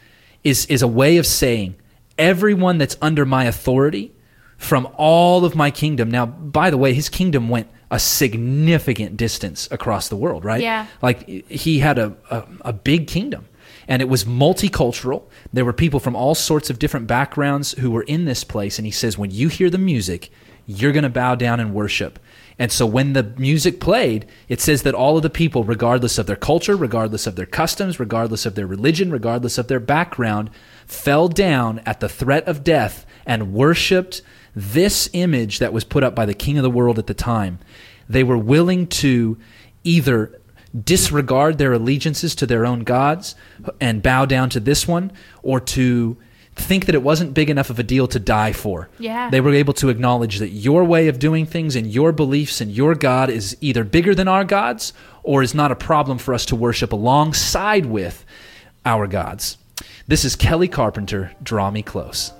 is is a way of saying everyone that's under my authority from all of my kingdom. Now, by the way, his kingdom went a significant distance across the world, right? Yeah. Like he had a, a, a big kingdom. And it was multicultural. There were people from all sorts of different backgrounds who were in this place. And he says, when you hear the music, you're going to bow down and worship. And so when the music played, it says that all of the people, regardless of their culture, regardless of their customs, regardless of their religion, regardless of their background, fell down at the threat of death and worshiped this image that was put up by the king of the world at the time. They were willing to either disregard their allegiances to their own gods and bow down to this one, or to think that it wasn't big enough of a deal to die for. Yeah. They were able to acknowledge that your way of doing things and your beliefs and your God is either bigger than our gods or is not a problem for us to worship alongside with our gods. This is Kelly Carpenter, Draw Me Close.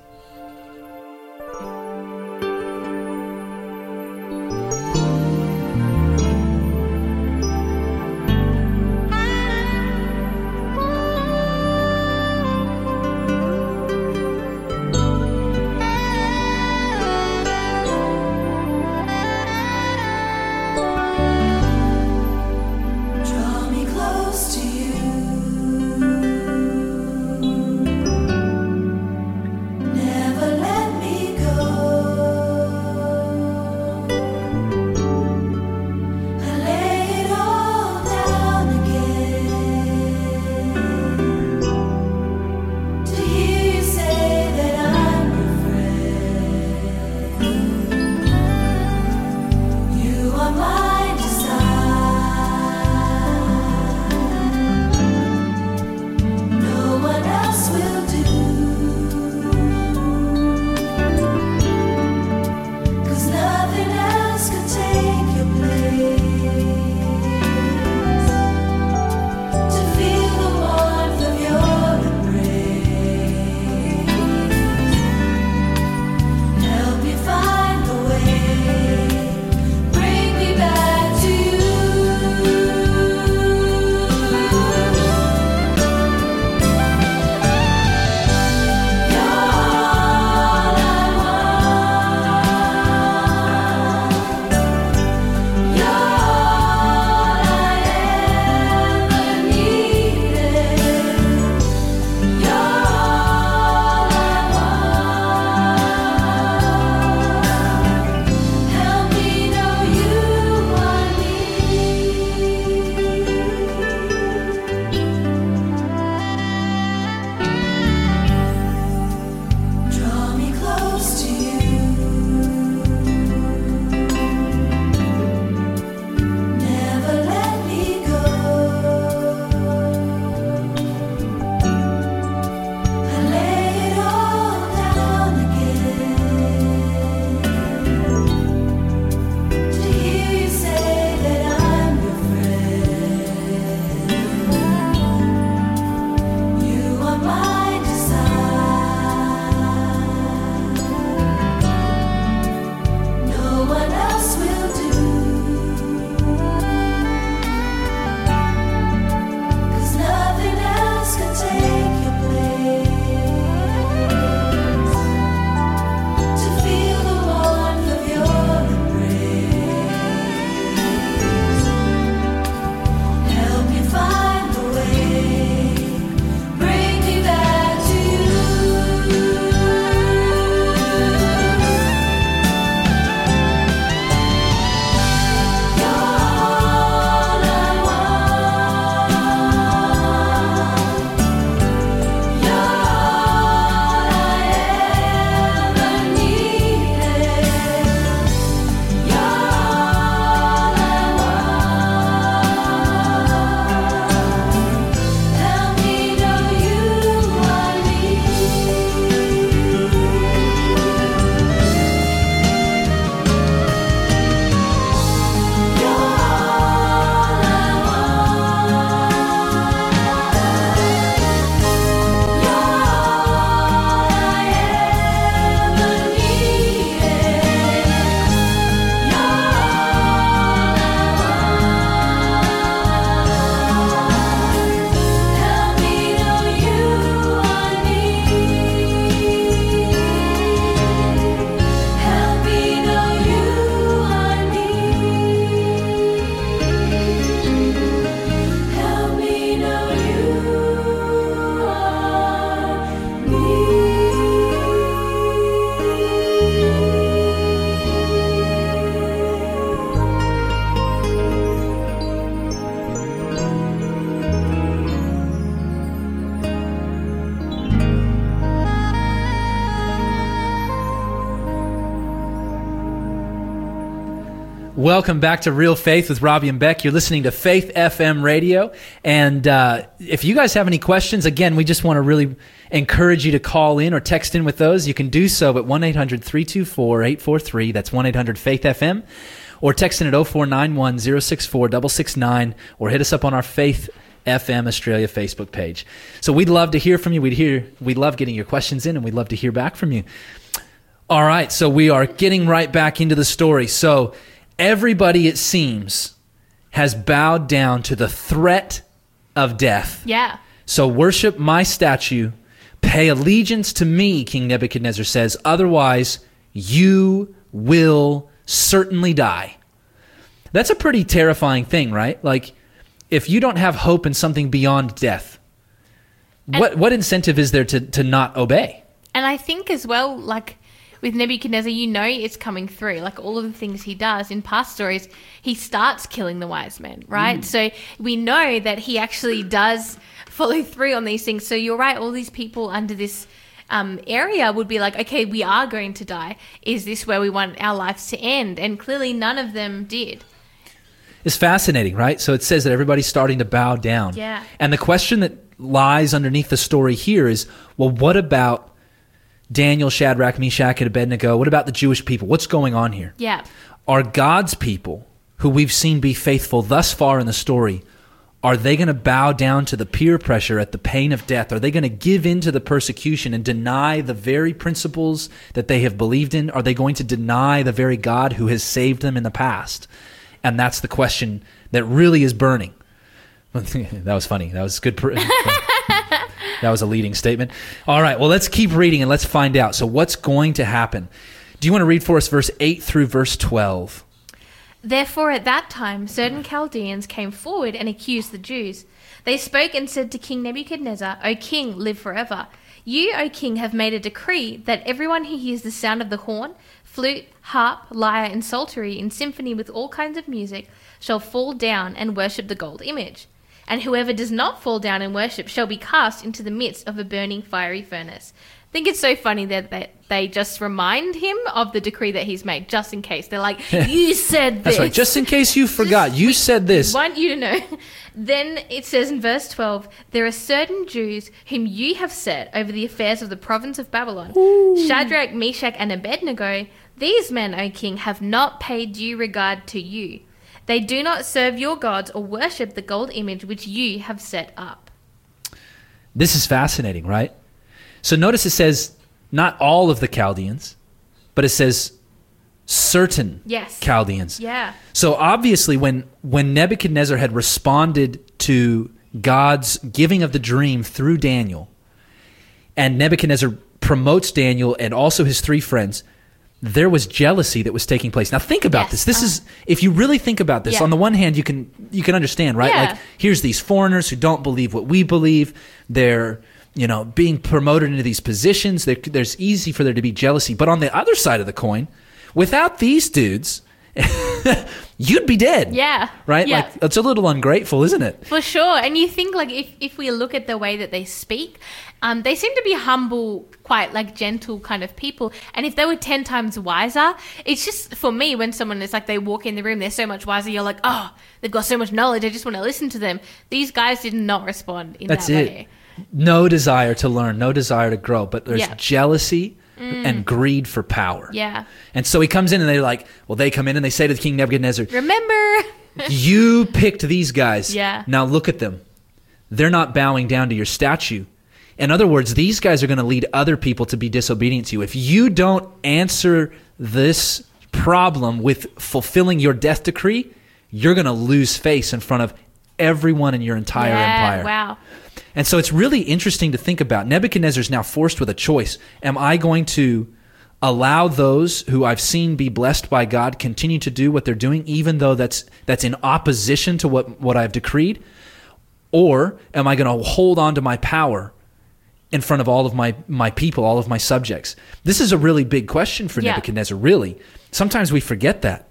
Welcome back to Real Faith with Robbie and Beck. You're listening to Faith FM Radio. And uh, if you guys have any questions, again, we just want to really encourage you to call in or text in with those. You can do so at 1 800 324 843. That's 1 800 Faith FM. Or text in at 0491 064 669 or hit us up on our Faith FM Australia Facebook page. So we'd love to hear from you. We'd hear we love getting your questions in and we'd love to hear back from you. All right, so we are getting right back into the story. So everybody, it seems, has bowed down to the threat of death. Yeah. So worship my statue, pay allegiance to me, King Nebuchadnezzar says, otherwise you will certainly die. That's a pretty terrifying thing, right? Like if you don't have hope in something beyond death, what what incentive is there to, to not obey? And I think as well, like with Nebuchadnezzar, you know it's coming through. Like all of the things he does in past stories, he starts killing the wise men, right? So we know that he actually does follow through on these things. So you're right, all these people under this um, area would be like, okay, we are going to die. Is this where we want our lives to end? And clearly none of them did. It's fascinating, right? So it says that everybody's starting to bow down. Yeah. And the question that lies underneath the story here is, well, what about Daniel, Shadrach, Meshach, and Abednego? What about the Jewish people? What's going on here? Yeah. Are God's people, who we've seen be faithful thus far in the story, are they going to bow down to the peer pressure at the pain of death? Are they going to give in to the persecution and deny the very principles that they have believed in? Are they going to deny the very God who has saved them in the past? And that's the question that really is burning. that was funny. That was good. that was a leading statement. All right. Well, let's keep reading and let's find out. So, what's going to happen? Do you want to read for us verse 8 through verse 12? Therefore, at that time, certain Chaldeans came forward and accused the Jews. They spoke and said to King Nebuchadnezzar, O king, live forever. You, O king, have made a decree that everyone who hears the sound of the horn, flute, harp, lyre, and psaltery in symphony with all kinds of music shall fall down and worship the gold image. And whoever does not fall down and worship shall be cast into the midst of a burning fiery furnace. I think it's so funny that they, they just remind him of the decree that he's made, just in case. They're like, You said this. That's right. Just in case you forgot, you said this. want you to know. Then it says in verse 12 There are certain Jews whom you have set over the affairs of the province of Babylon Shadrach, Meshach, and Abednego. These men, O king, have not paid due regard to you. They do not serve your gods or worship the gold image which you have set up. This is fascinating, right? So notice it says not all of the Chaldeans, but it says certain Yes. Chaldeans. Yeah. So obviously, when when Nebuchadnezzar had responded to God's giving of the dream through Daniel, and Nebuchadnezzar promotes Daniel and also his three friends, there was jealousy that was taking place. Now think about Yes. this. This is uh-huh. if you really think about this. Yeah. On the one hand, you can you can understand, right? Yeah. Like here's these foreigners who don't believe what we believe. They're you know being promoted into these positions. There, there's easy for there to be jealousy. But on the other side of the coin, without these dudes, you'd be dead. Yeah. Right? Yeah. Like it's a little ungrateful, isn't it? For sure. And you think like if, if we look at the way that they speak, um, they seem to be humble, quite like gentle kind of people. And if they were 10 times wiser, it's just for me when someone is like they walk in the room, they're so much wiser, you're like, oh, they've got so much knowledge, I just want to listen to them. These guys did not respond in That's that it. way. No desire to learn, no desire to grow, but there's Yeah. Mm. and greed for power. Yeah. And so he comes in and they're like, well, they come in and they say to the King Nebuchadnezzar, Remember? You picked these guys. Yeah. Now look at them. They're not bowing down to your statue. In other words, these guys are going to lead other people to be disobedient to you. If you don't answer this problem with fulfilling your death decree, you're going to lose face in front of everyone in your entire yeah, empire. Wow. And so it's really interesting to think about. Nebuchadnezzar's now forced with a choice. Am I going to allow those who I've seen be blessed by God continue to do what they're doing, even though that's that's in opposition to what, what I've decreed? Or am I going to hold on to my power in front of all of my, my people, all of my subjects? This is a really big question for Yeah. Nebuchadnezzar, really. Sometimes we forget that.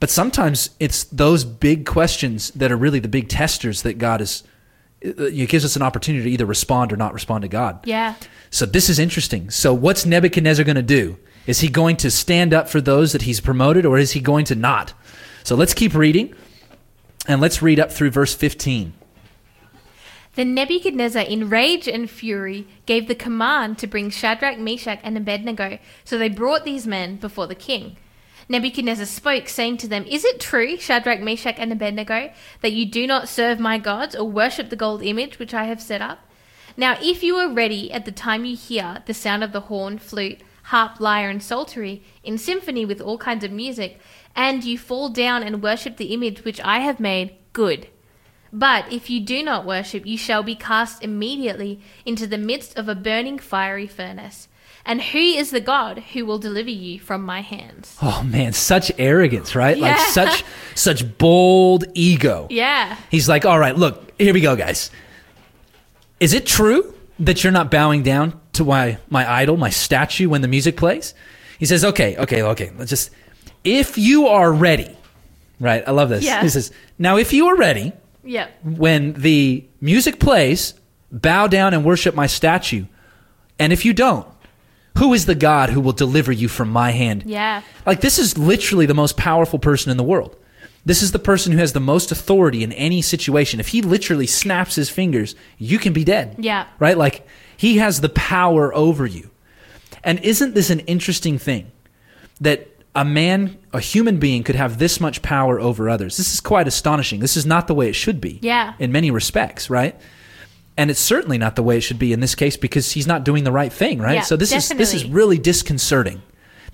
But sometimes it's those big questions that are really the big testers that God is. Uh, it gives us an opportunity to either respond or not respond to God. Yeah. So this is interesting. So what's Nebuchadnezzar going to do? Is he going to stand up for those that he's promoted, or is he going to not? So let's keep reading, and let's read up through verse 15. Then Nebuchadnezzar, in rage and fury, gave the command to bring Shadrach, Meshach, and Abednego. So they brought these men before the king. Nebuchadnezzar spoke, saying to them, Is it true, Shadrach, Meshach, and Abednego, that you do not serve my gods or worship the gold image which I have set up? Now, if you are ready at the time you hear the sound of the horn, flute, harp, lyre, and psaltery, in symphony with all kinds of music, and you fall down and worship the image which I have made, good. But if you do not worship, you shall be cast immediately into the midst of a burning fiery furnace. And who is the God who will deliver you from my hands? Oh man, such arrogance, right? Like such such bold ego. Yeah. He's like, "All right, look, here we go, guys. Is it true that you're not bowing down to my my idol, my statue when the music plays?" He says, "Okay, okay, okay. Let's just if you are ready." Right? I love this. Yeah. He says, "Now if you are ready, yeah. when the music plays, bow down and worship my statue. And if you don't, who is the God who will deliver you from my hand? Yeah. Like, this is literally the most powerful person in the world. This is the person who has the most authority in any situation. If he literally snaps his fingers, you can be dead. Yeah. Right? Like, he has the power over you. And isn't this an interesting thing? That a man, a human being, could have this much power over others. This is quite astonishing. This is not the way it should be. Yeah. In many respects, right? And it's certainly not the way it should be in this case because he's not doing the right thing, right? Yeah, so this is this is really disconcerting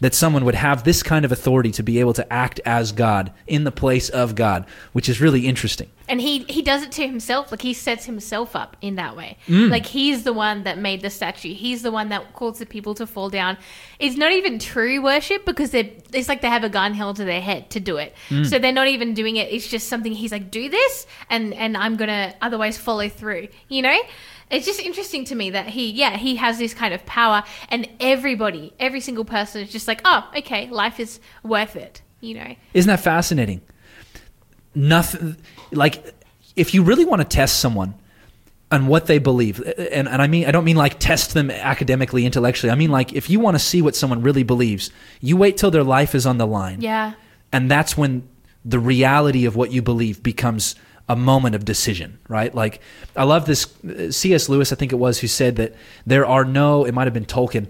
that someone would have this kind of authority to be able to act as God in the place of God, which is really interesting. And he he does it to himself. Like he sets himself up in that way. Mm. Like he's the one that made the statue. He's the one that caused the people to fall down. It's not even true worship because they it's like they have a gun held to their head to do it. Mm. So they're not even doing it. It's just something he's like, do this, and and I'm gonna otherwise follow through. You know. It's just interesting to me that he, yeah, he has this kind of power, and everybody, every single person is just like, oh, okay, life is worth it, you know? Isn't that fascinating? Nothing like if you really want to test someone on what they believe, and, and I mean I don't mean like test them academically, intellectually. I mean like if you want to see what someone really believes, you wait till their life is on the line. Yeah, and that's when the reality of what you believe becomes a moment of decision right? Like i love this uh, cs lewis i think it was who said that there are no it might have been tolkien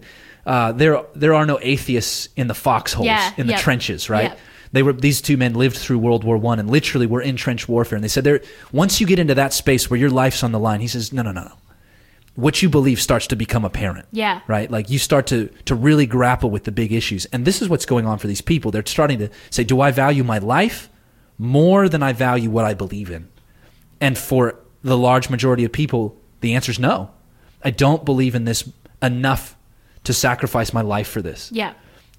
uh, there there are no atheists in the foxholes Yeah, in the yep, trenches right? yep. they were these two men lived through world war one and literally were in trench warfare and they said there once you get into that space where your life's on the line he says no no no no. What you believe starts to become apparent. Yeah. right? Like you start to to really grapple with the big issues and this is what's going on for these people. They're starting to say do i value my life more than i value what i believe in and for the large majority of people the answer is no i don't believe in this enough to sacrifice my life for this yeah.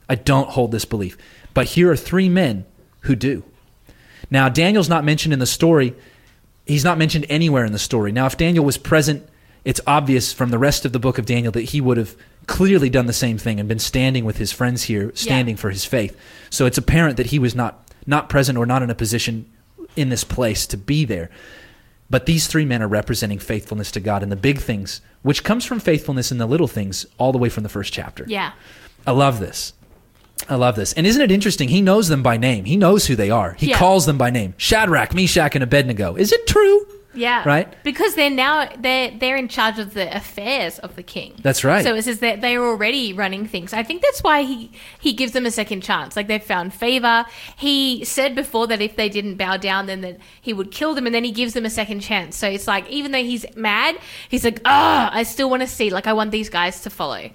I don't hold this belief. But here are three men who do. Now, Daniel's not mentioned in the story. He's not mentioned anywhere in the story. Now, if Daniel was present, it's obvious from the rest of the book of Daniel that he would have clearly done the same thing and been standing with his friends here, standing for his faith. So it's apparent that he was not, not present or not in a position in this place to be there. But these three men are representing faithfulness to God in the big things, which comes from faithfulness in the little things, all the way from the first chapter. Yeah. I love this. I love this. And isn't it interesting? He knows them by name. He knows who they are. He Yeah. calls them by name. Shadrach, Meshach, and Abednego. Is it true? Yeah. Right? Because they're now they're they're in charge of the affairs of the king. That's right. So it says that they're already running things. I think that's why he he gives them a second chance. Like they've found favor. He said before that if they didn't bow down, then that he would kill them, and then he gives them a second chance. So it's like even though he's mad, he's like, ah, I still want to see. Like I want these guys to follow.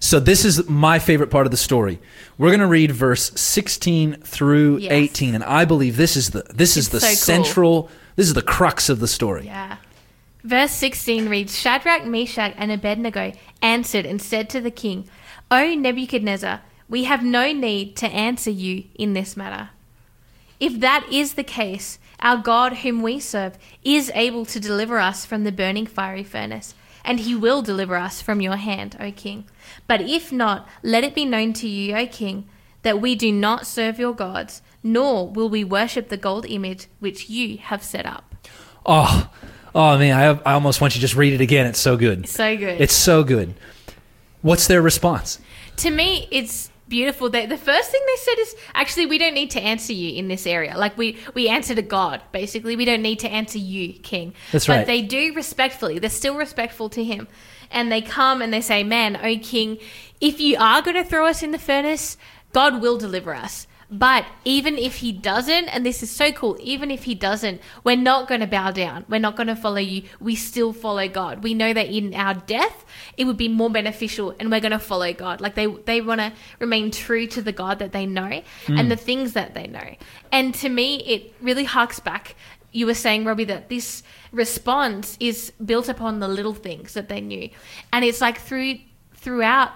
So this is my favorite part of the story. We're going to read verse 16 through Yes. 18 and I believe this is the this is the so cool. central this is the crux of the story. Yeah. Verse 16 reads Shadrach, Meshach, and Abednego answered and said to the king, O Nebuchadnezzar, we have no need to answer you in this matter. If that is the case, our God, whom we serve, is able to deliver us from the burning fiery furnace, and he will deliver us from your hand, O king. But if not, let it be known to you, O king, that we do not serve your gods, nor will we worship the gold image which you have set up. Oh, oh man, I, I almost want you to just read it again. It's so good. So good. It's so good. What's their response? to me it's beautiful. They, the first thing they said is actually we don't need to answer you in this area. Like we we answer to God basically. We don't need to answer you, King. That's but right. they do respectfully. They're still respectful to him, and they come and they say, "Man, O King, if you are going to throw us in the furnace, God will deliver us." But even if he doesn't, and this is so cool, even if he doesn't, we're not going to bow down. We're not going to follow you. We still follow God. We know that in our death, it would be more beneficial, and we're going to follow God. Like they they want to remain true to the God that they know and hmm. the things that they know. And to me, it really harks back. You were saying, Robbie, that this response is built upon the little things that they knew, and it's like through throughout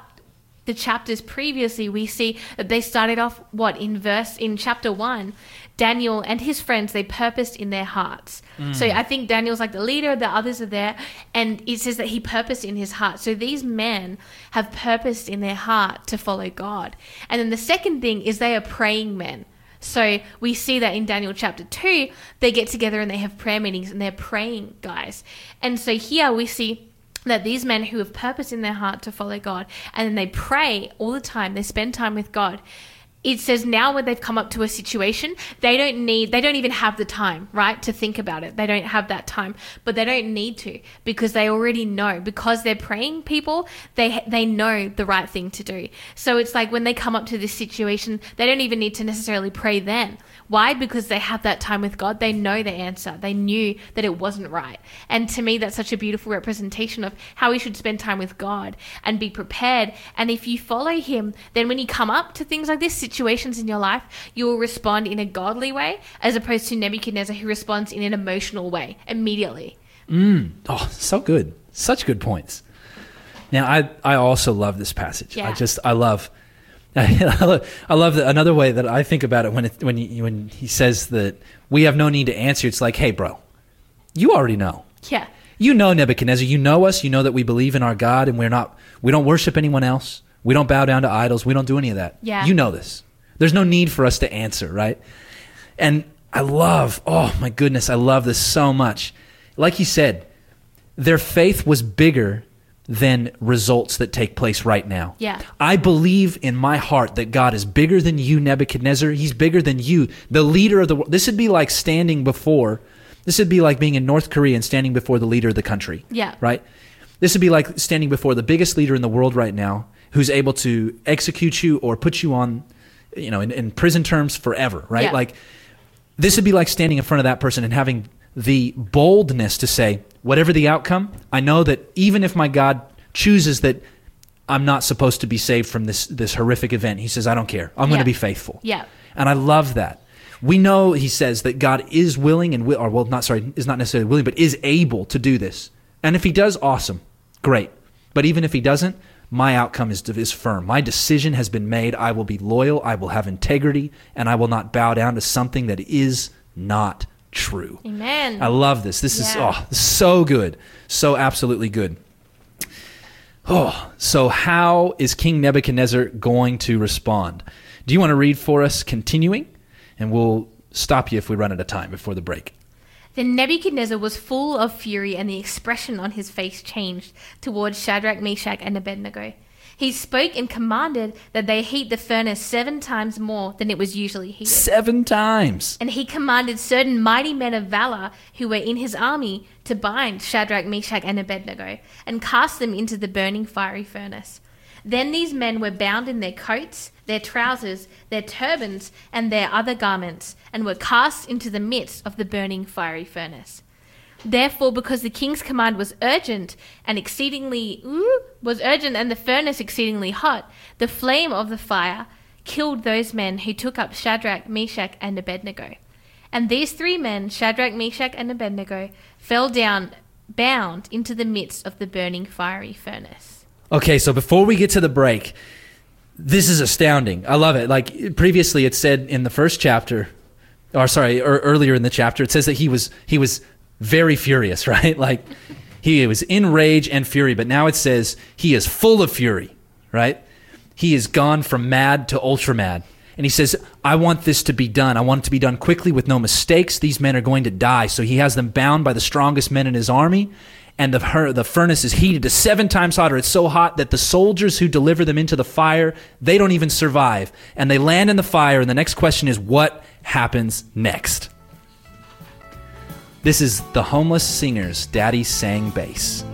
the chapters previously we see that they started off what in verse in chapter 1 Daniel and his friends they purposed in their hearts. Mm. So I think Daniel's like the leader, the others are there and it says that he purposed in his heart. So these men have purposed in their heart to follow God. And then the second thing is they are praying men. So we see that in Daniel chapter 2, they get together and they have prayer meetings and they're praying, guys. And so here we see that these men who have purpose in their heart to follow God and then they pray all the time, they spend time with God. It says now when they've come up to a situation, they don't need, they don't even have the time, right, to think about it. They don't have that time, but they don't need to because they already know because they're praying people, they they know the right thing to do. So it's like when they come up to this situation, they don't even need to necessarily pray then. Why? Because they have that time with God. They know the answer. They knew that it wasn't right. And to me, that's such a beautiful representation of how we should spend time with God and be prepared. And if you follow Him, then when you come up to things like this, situations in your life, you will respond in a godly way as opposed to Nebuchadnezzar who responds in an emotional way immediately. Mm. Oh, so good. Such good points. Now, I, I also love this passage. I Yeah. just, I love, I love, I love that another way that I think about it when it, when he, when he says that we have no need to answer. It's like, hey, bro, you already know. Yeah. You know Nebuchadnezzar. You know us. You know that we believe in our God and we're not. We don't worship anyone else. We don't bow down to idols. We don't do any of that. Yeah. You know this. There's no need for us to answer, right? And I love. Oh my goodness, I love this so much. Like he said, their faith was bigger than results that take place right now. Yeah. I believe in my heart that God is bigger than you, Nebuchadnezzar. He's bigger than you, the leader of the world. This would be like standing before, this would be like being in North Korea and standing before the leader of the country. Yeah. Right? This would be like standing before the biggest leader in the world right now who's able to execute you or put you on, you know, in, in prison terms forever, right? Yeah. Like, this would be like standing in front of that person and having the boldness to say, whatever the outcome, I know that even if my God chooses that I'm not supposed to be saved from this this horrific event, he says, I don't care. I'm going to be faithful. Yeah. And I love that. We know he says that God is willing and will, or well, not sorry, is not necessarily willing, but is able to do this. And if he does, awesome, great. But even if he doesn't, my outcome is is firm. My decision has been made. I will be loyal. I will have integrity, and I will not bow down to something that is not true. Amen. I love this. This is oh, so good, so absolutely good. Oh, so how is King Nebuchadnezzar going to respond? Do you want to read for us, continuing, and we'll stop you if we run out of time before the break. Then Nebuchadnezzar was full of fury, and the expression on his face changed towards Shadrach, Meshach, and Abednego. He spoke and commanded that they heat the furnace seven times more than it was usually heated. Seven times. And he commanded certain mighty men of valor who were in his army to bind Shadrach, Meshach, and Abednego and cast them into the burning fiery furnace. Then these men were bound in their coats, their trousers, their turbans, and their other garments, and were cast into the midst of the burning fiery furnace. Therefore, because the king's command was urgent and exceedingly was urgent, and the furnace exceedingly hot, the flame of the fire killed those men who took up Shadrach, Meshach, and Abednego. And these three men, Shadrach, Meshach, and Abednego, fell down bound into the midst of the burning fiery furnace. Okay, so before we get to the break, this is astounding. I love it. Like previously, it said in the first chapter, or sorry, or earlier in the chapter, it says that he was he was very furious, right? Like he was in rage and fury. But now it says he is full of fury, right? He has gone from mad to ultra mad. And he says, I want this to be done. I want it to be done quickly with no mistakes. These men are going to die. So he has them bound by the strongest men in his army. and the, the furnace is heated to seven times hotter. It's so hot that the soldiers who deliver them into the fire, they don't even survive. And they land in the fire, and the next question is, what happens next? This is the Homeless Singers' Daddy Sang Bass.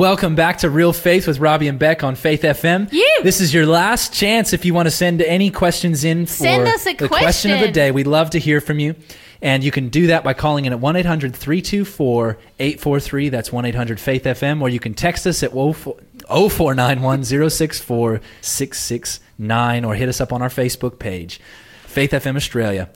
Welcome back to Real Faith with Robbie and Beck on Faith FM. Yeah. This is your last chance if you want to send any questions in for Send us a the question of the day. We'd love to hear from you. And you can do that by calling in at 1 800 324 843. That's 1 800 Faith FM. Or you can text us at 0491 064 669 or hit us up on our Facebook page, Faith FM Australia.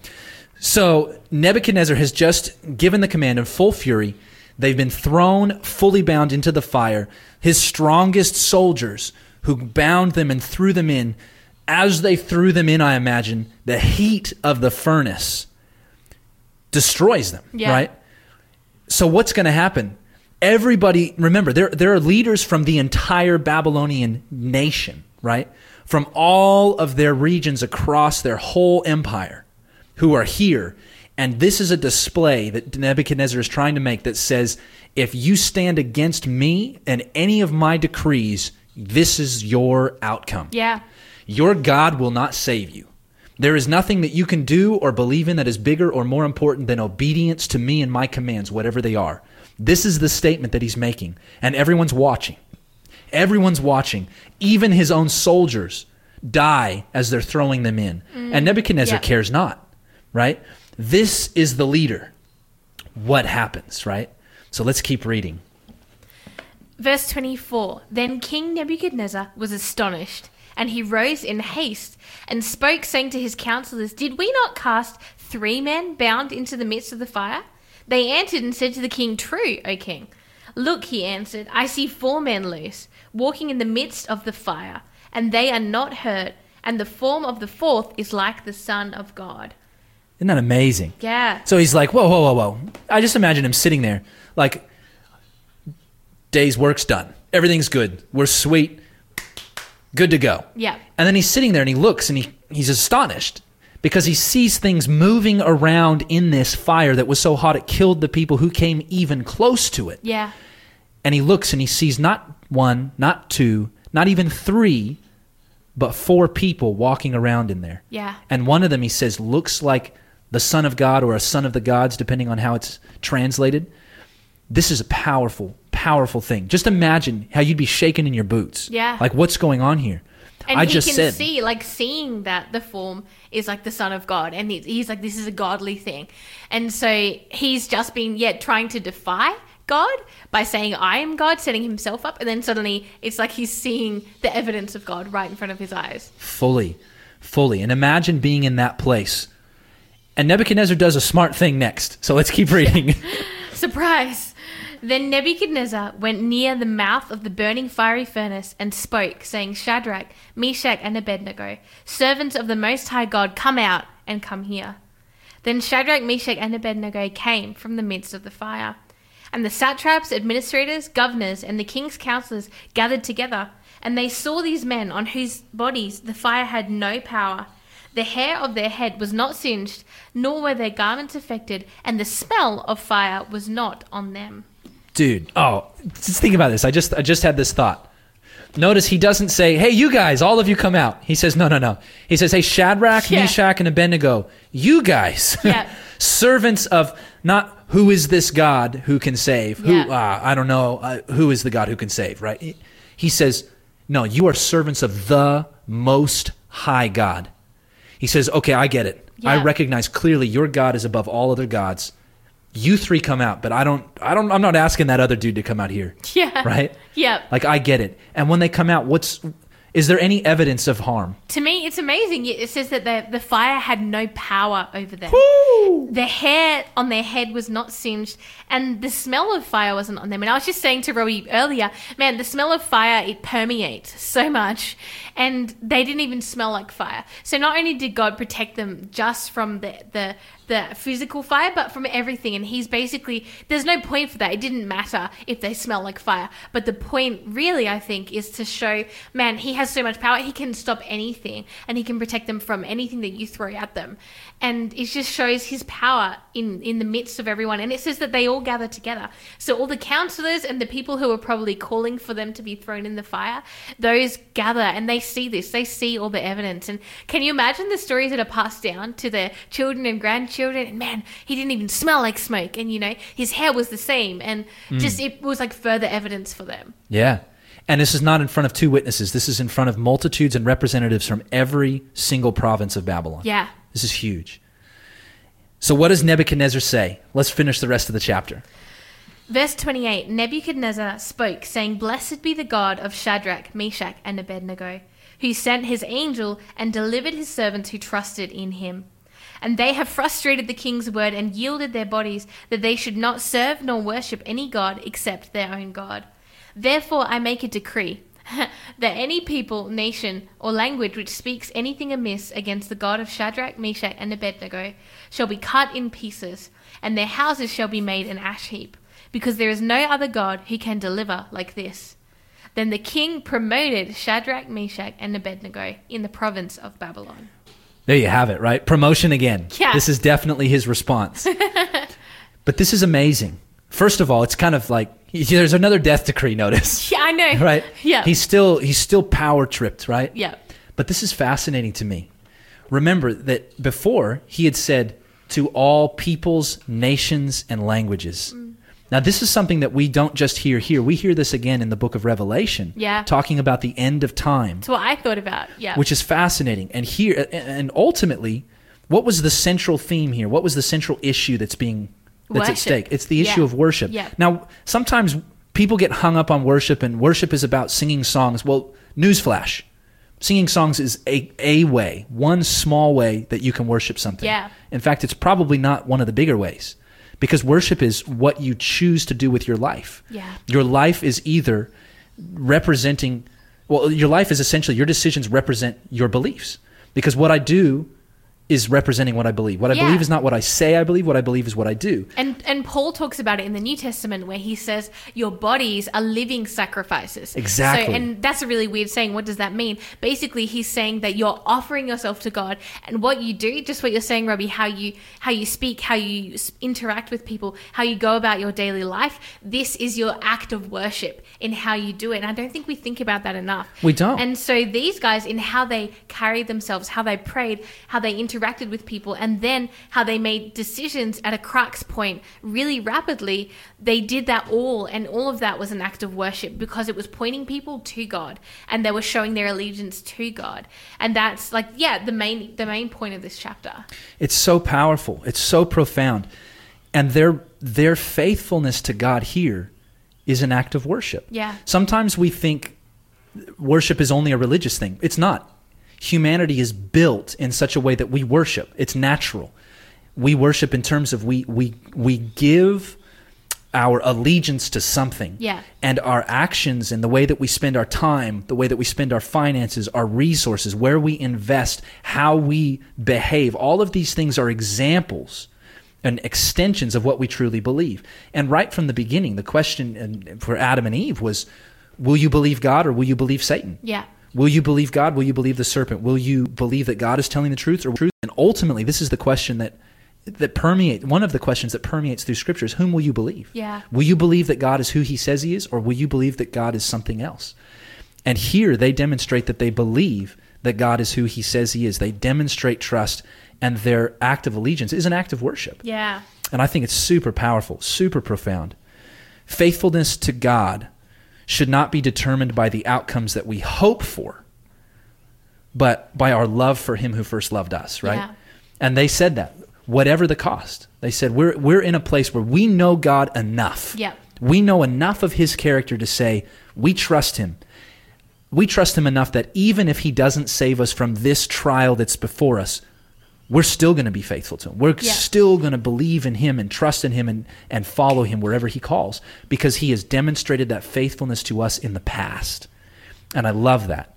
So Nebuchadnezzar has just given the command in full fury. They've been thrown fully bound into the fire. His strongest soldiers, who bound them and threw them in, as they threw them in, I imagine, the heat of the furnace destroys them, Yeah. right? So what's going to happen? Everybody, remember, there, there are leaders from the entire Babylonian nation, right? From all of their regions across their whole empire who are here. And this is a display that Nebuchadnezzar is trying to make that says, if you stand against me and any of my decrees, this is your outcome. Yeah. Your God will not save you. There is nothing that you can do or believe in that is bigger or more important than obedience to me and my commands, whatever they are. This is the statement that he's making, and everyone's watching. Everyone's watching. Even his own soldiers die as they're throwing them in. And mm. Nebuchadnezzar Yeah. cares not, right? This is the leader. What happens, right? So let's keep reading. Verse 24 Then King Nebuchadnezzar was astonished, and he rose in haste and spoke, saying to his counselors, Did we not cast three men bound into the midst of the fire? They answered and said to the king, True, O king. Look, he answered, I see four men loose, walking in the midst of the fire, and they are not hurt, and the form of the fourth is like the Son of God. Isn't that amazing? Yeah. So he's like, whoa, whoa, whoa, whoa. I just imagine him sitting there, like, day's work's done. Everything's good. We're sweet. Good to go. Yeah. And then he's sitting there and he looks and he, he's astonished because he sees things moving around in this fire that was so hot it killed the people who came even close to it. Yeah. And he looks and he sees not one, not two, not even three, but four people walking around in there. Yeah. And one of them, he says, looks like the Son of God or a Son of the Gods, depending on how it's translated. This is a powerful, powerful thing. Just imagine how you'd be shaking in your boots. Yeah. Like, what's going on here? And I he just can said, see, like, seeing that the form is like the Son of God, and he's, he's like, this is a godly thing, and so he's just been yet trying to defy God by saying, "I am God," setting himself up, and then suddenly it's like he's seeing the evidence of God right in front of his eyes. fully, fully. And imagine being in that place. And Nebuchadnezzar does a smart thing next. So let's keep reading. Surprise! Then Nebuchadnezzar went near the mouth of the burning fiery furnace and spoke, saying, Shadrach, Meshach, and Abednego, servants of the Most High God, come out and come here. Then Shadrach, Meshach, and Abednego came from the midst of the fire. And the satraps, administrators, governors, and the king's counselors gathered together, and they saw these men on whose bodies the fire had no power. The hair of their head was not singed, nor were their garments affected, and the smell of fire was not on them. Dude, oh, just think about this. I just I just had this thought. Notice he doesn't say, "Hey, you guys, all of you come out." He says, "No, no, no." He says, "Hey, Shadrach, Yeah. Meshach, and Abednego, you guys, Yeah. servants of not who is this God who can save? Who Yeah. uh, I don't know uh, who is the God who can save, right?" He says, "No, you are servants of the Most High God." He says, "Okay, I get it. I recognize clearly your God is above all other gods. You three come out, but I don't. I don't. I'm not asking that other dude to come out here." Yeah. right? Yep. Like I get it. And when they come out, what's is there any evidence of harm? To me, it's amazing. It says that the, the fire had no power over them. The hair on their head was not singed, and the smell of fire wasn't on them. And I was just saying to Robbie earlier, man, the smell of fire it permeates so much, and they didn't even smell like fire. So not only did God protect them just from the the the physical fire, but from everything. And he's basically there's no point for that. It didn't matter if they smell like fire. But the point really I think is to show, man, he has so much power, he can stop anything and he can protect them from anything that you throw at them. And it just shows his power in, in the midst of everyone. And it says that they all gather together. So all the counselors and the people who are probably calling for them to be thrown in the fire, those gather and they see this. They see all the evidence. And can you imagine the stories that are passed down to their children and grandchildren? Children and man, he didn't even smell like smoke. And you know, his hair was the same. And hmm. just it was like further evidence for them. Yeah. And this is not in front of two witnesses. This is in front of multitudes and representatives from every single province of Babylon. Yeah. This is huge. So what does Nebuchadnezzar say? Let's finish the rest of the chapter. Verse 28 Nebuchadnezzar spoke, saying, Blessed be the God of Shadrach, Meshach, and Abednego, who sent his angel and delivered his servants who trusted in him. And they have frustrated the king's word and yielded their bodies that they should not serve nor worship any god except their own God. Therefore I make a decree that any people, nation, or language which speaks anything amiss against the God of Shadrach, Meshach, and Abednego shall be cut in pieces, and their houses shall be made an ash heap, because there is no other God who can deliver like this. Then the king promoted Shadrach, Meshach, and Abednego in the province of Babylon. There you have it, right? Promotion again. Yeah. This is definitely his response. but this is amazing. First of all, it's kind of like there's another death decree notice. Yeah, I know. Right? Yeah. He's still he's still power tripped, right? yeah. But this is fascinating to me. Remember that before he had said to all peoples, nations, and languages. Mm. Now, this is something that we don't just hear here. We hear this again in the book of Revelation, Yeah. talking about the end of time, That's what I thought about. Yeah. which is fascinating. And here, and ultimately, what was the central theme here? What was the central issue that's being that's at stake? It's the issue Yeah. of worship. Yeah. Now, sometimes people get hung up on worship, and worship is about singing songs. Well, newsflash. Singing songs is a, a way, one small way that you can worship something. Yeah. In fact, it's probably not one of the bigger ways. Because worship is what you choose to do with your life. Yeah. Your life is either representing, well, your life is essentially your decisions represent your beliefs. Because what I do is representing what I believe. What I Yeah. believe is not what I say I believe. What I believe is what I do. And and Paul talks about it in the New Testament where he says your bodies are living sacrifices. Exactly. So and that's a really weird saying. What does that mean? Basically, he's saying that you're offering yourself to God, and what you do, just what you're saying, Robbie, how you how you speak, how you interact with people, how you go about your daily life. This is your act of worship in how you do it. And I don't think we think about that enough. We don't. And so these guys, in how they carried themselves, how they prayed, how they interacted with people, and then how they made decisions at a crux point really rapidly, they did that all, and all of that was an act of worship because it was pointing people to God, and they were showing their allegiance to God, and that's like yeah, the main the main point of this chapter. It's so powerful. It's so profound. And their their faithfulness to God here is an act of worship. Yeah. Sometimes we think worship is only a religious thing. It's not. Humanity is built in such a way that we worship. It's natural. We worship in terms of we we we give our allegiance to something. Yeah. And our actions and the way that we spend our time, the way that we spend our finances, our resources, where we invest, how we behave, all of these things are examples and extensions of what we truly believe. And right from the beginning, the question for Adam and Eve was will you believe God or will you believe Satan? Yeah. Will you believe God? Will you believe the serpent? Will you believe that God is telling the truth or truth? And ultimately, this is the question that that permeate one of the questions that permeates through scripture is whom will you believe? Yeah. Will you believe that God is who he says he is or will you believe that God is something else? And here they demonstrate that they believe that God is who he says he is. They demonstrate trust and their act of allegiance is an act of worship. Yeah. And I think it's super powerful, super profound. Faithfulness to God should not be determined by the outcomes that we hope for, but by our love for Him who first loved us, right? Yeah. And they said that, whatever the cost. They said, we're, we're in a place where we know God enough. Yeah. We know enough of His character to say, we trust Him. We trust Him enough that even if He doesn't save us from this trial that's before us, we're still going to be faithful to him. We're Yeah. still going to believe in him and trust in him and, and follow him wherever he calls because he has demonstrated that faithfulness to us in the past. And I love that.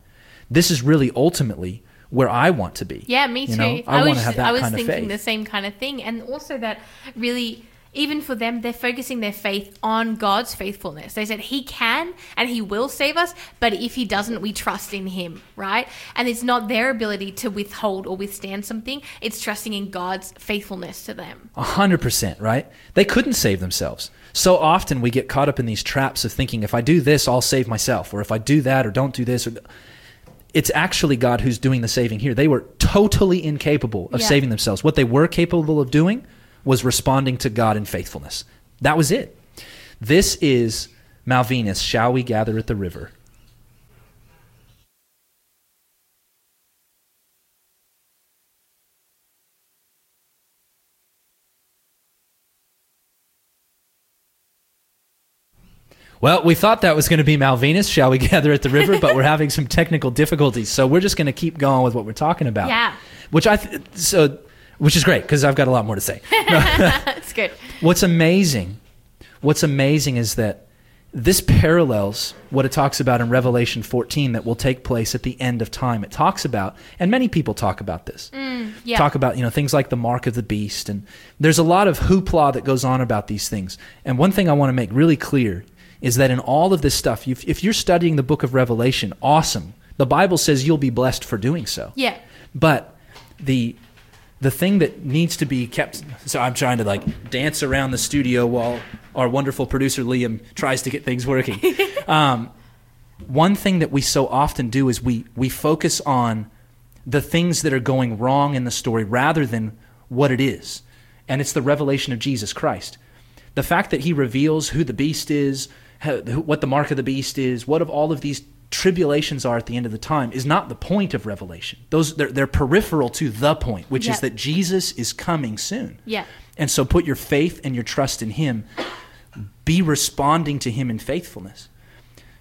This is really ultimately where I want to be. Yeah, me too. You know, I, was, want to have that I was kind of thinking faith. the same kind of thing, and also that really, even for them, they're focusing their faith on God's faithfulness. They said He can and He will save us, but if He doesn't, we trust in Him, right? And it's not their ability to withhold or withstand something; it's trusting in God's faithfulness to them. A hundred percent, right? They couldn't save themselves. So often we get caught up in these traps of thinking, if I do this, I'll save myself, or if I do that, or don't do this, or it's actually God who's doing the saving here. They were totally incapable of Yeah. saving themselves. What they were capable of doing was responding to God in faithfulness. That was it. This is Malvinus, Shall We Gather at the River? Well, we thought that was going to be Malvinus, Shall We Gather at the River, but we're having some technical difficulties. So we're just going to keep going with what we're talking about. Yeah. Which I, th- so, which is great because I've got a lot more to say. That's good. What's amazing, what's amazing is that this parallels what it talks about in Revelation 14 that will take place at the end of time. It talks about, and many people talk about this. Mm, yeah. Talk about, you know, things like the mark of the beast. And there's a lot of hoopla that goes on about these things. And one thing I want to make really clear is that in all of this stuff, if, if you're studying the book of Revelation, awesome. The Bible says you'll be blessed for doing so. Yeah. But the the thing that needs to be kept so I'm trying to like dance around the studio while our wonderful producer Liam tries to get things working. um, one thing that we so often do is we we focus on the things that are going wrong in the story rather than what it is. And it's the revelation of Jesus Christ. The fact that he reveals who the beast is, how, what the mark of the beast is, what of all of these tribulations are at the end of the time is not the point of revelation. Those they're, they're peripheral to the point, which Yeah. is that Jesus is coming soon. Yeah. And so put your faith and your trust in him. Be responding to him in faithfulness.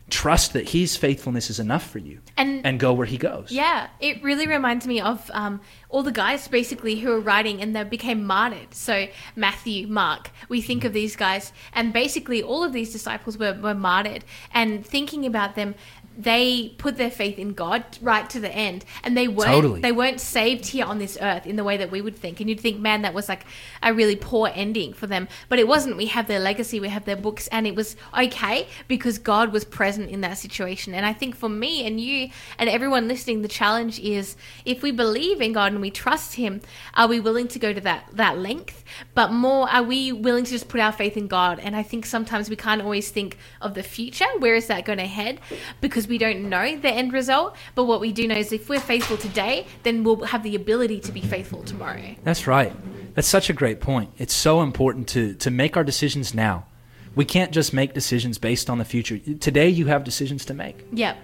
trust that His faithfulness is enough for you And- and go where He goes. Yeah, it really reminds me of um, all the guys basically who were writing and they became martyred. So Matthew, Mark, we think of these guys, and basically all of these disciples were, were martyred. And thinking about them, they put their faith in God right to the end, and they weren't Totally. they weren't saved here on this earth in the way that we would think. And you'd think, man, that was like a really poor ending for them, but it wasn't. We have their legacy, we have their books, and it was okay because God was present in that situation. And I think for me and you and everyone listening, the challenge is if we believe in God and we trust Him, are we willing to go to that that length? But more, are we willing to just put our faith in God? And I think sometimes we can't always think of the future. Where is that going to head? Because we don't know the end result. But what we do know is if we're faithful today, then we'll have the ability to be faithful tomorrow. That's right. That's such a great point. It's so important to, to make our decisions now. We can't just make decisions based on the future. Today, you have decisions to make, Yep.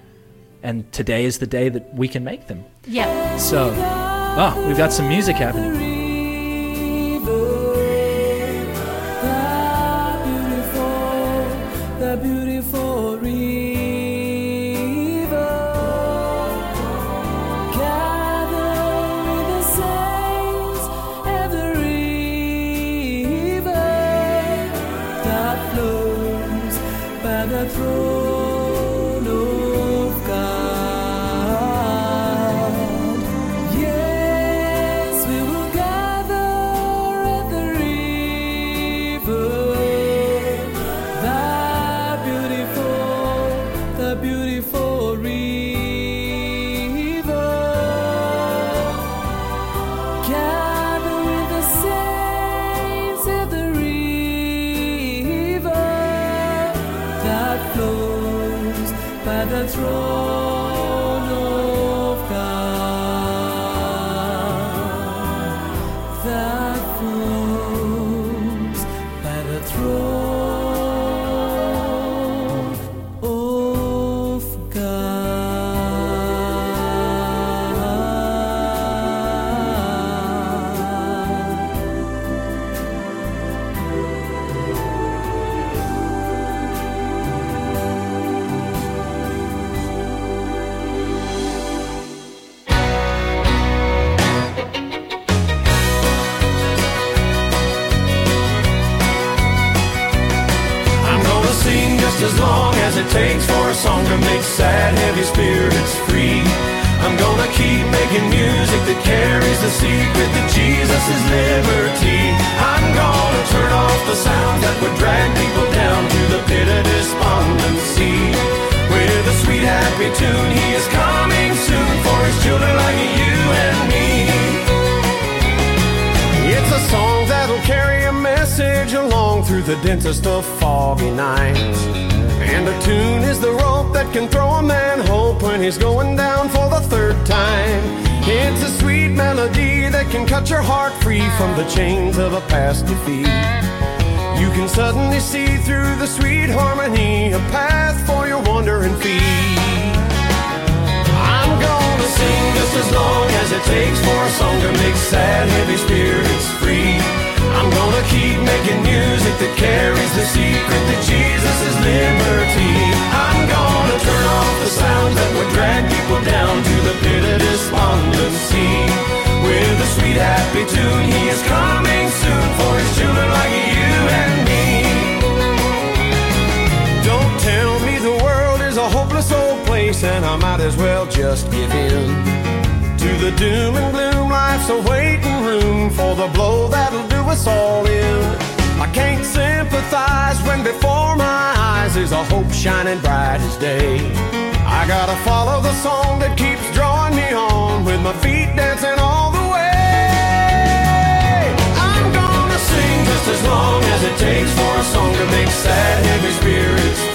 and today is the day that we can make them. Yep. So, oh, we've got some music happening. Takes for a song to make sad, heavy spirits free. I'm gonna keep making music that carries the secret that Jesus is liberty. I'm gonna turn off the sound that would drag people down to the pit of despondency. With a sweet, happy tune, He is coming soon for His children like you and me. The densest of foggy nights. And a tune is the rope that can throw a man hope when he's going down for the third time. It's a sweet melody that can cut your heart free from the chains of a past defeat. You can suddenly see through the sweet harmony a path for your wandering feet. Sing just as long as it takes for a song to make sad, heavy spirits free. I'm gonna keep making music that carries the secret that Jesus is liberty. I'm gonna turn off the sounds that would drag people down to the pit of despondency. With a sweet, happy tune, He is coming I might as well just give in to the doom and gloom. Life's a waiting room for the blow that'll do us all in. I can't sympathize when before my eyes is a hope shining bright as day. I gotta follow the song that keeps drawing me on with my feet dancing all the way. I'm gonna sing just as long as it takes for a song to make sad, heavy spirits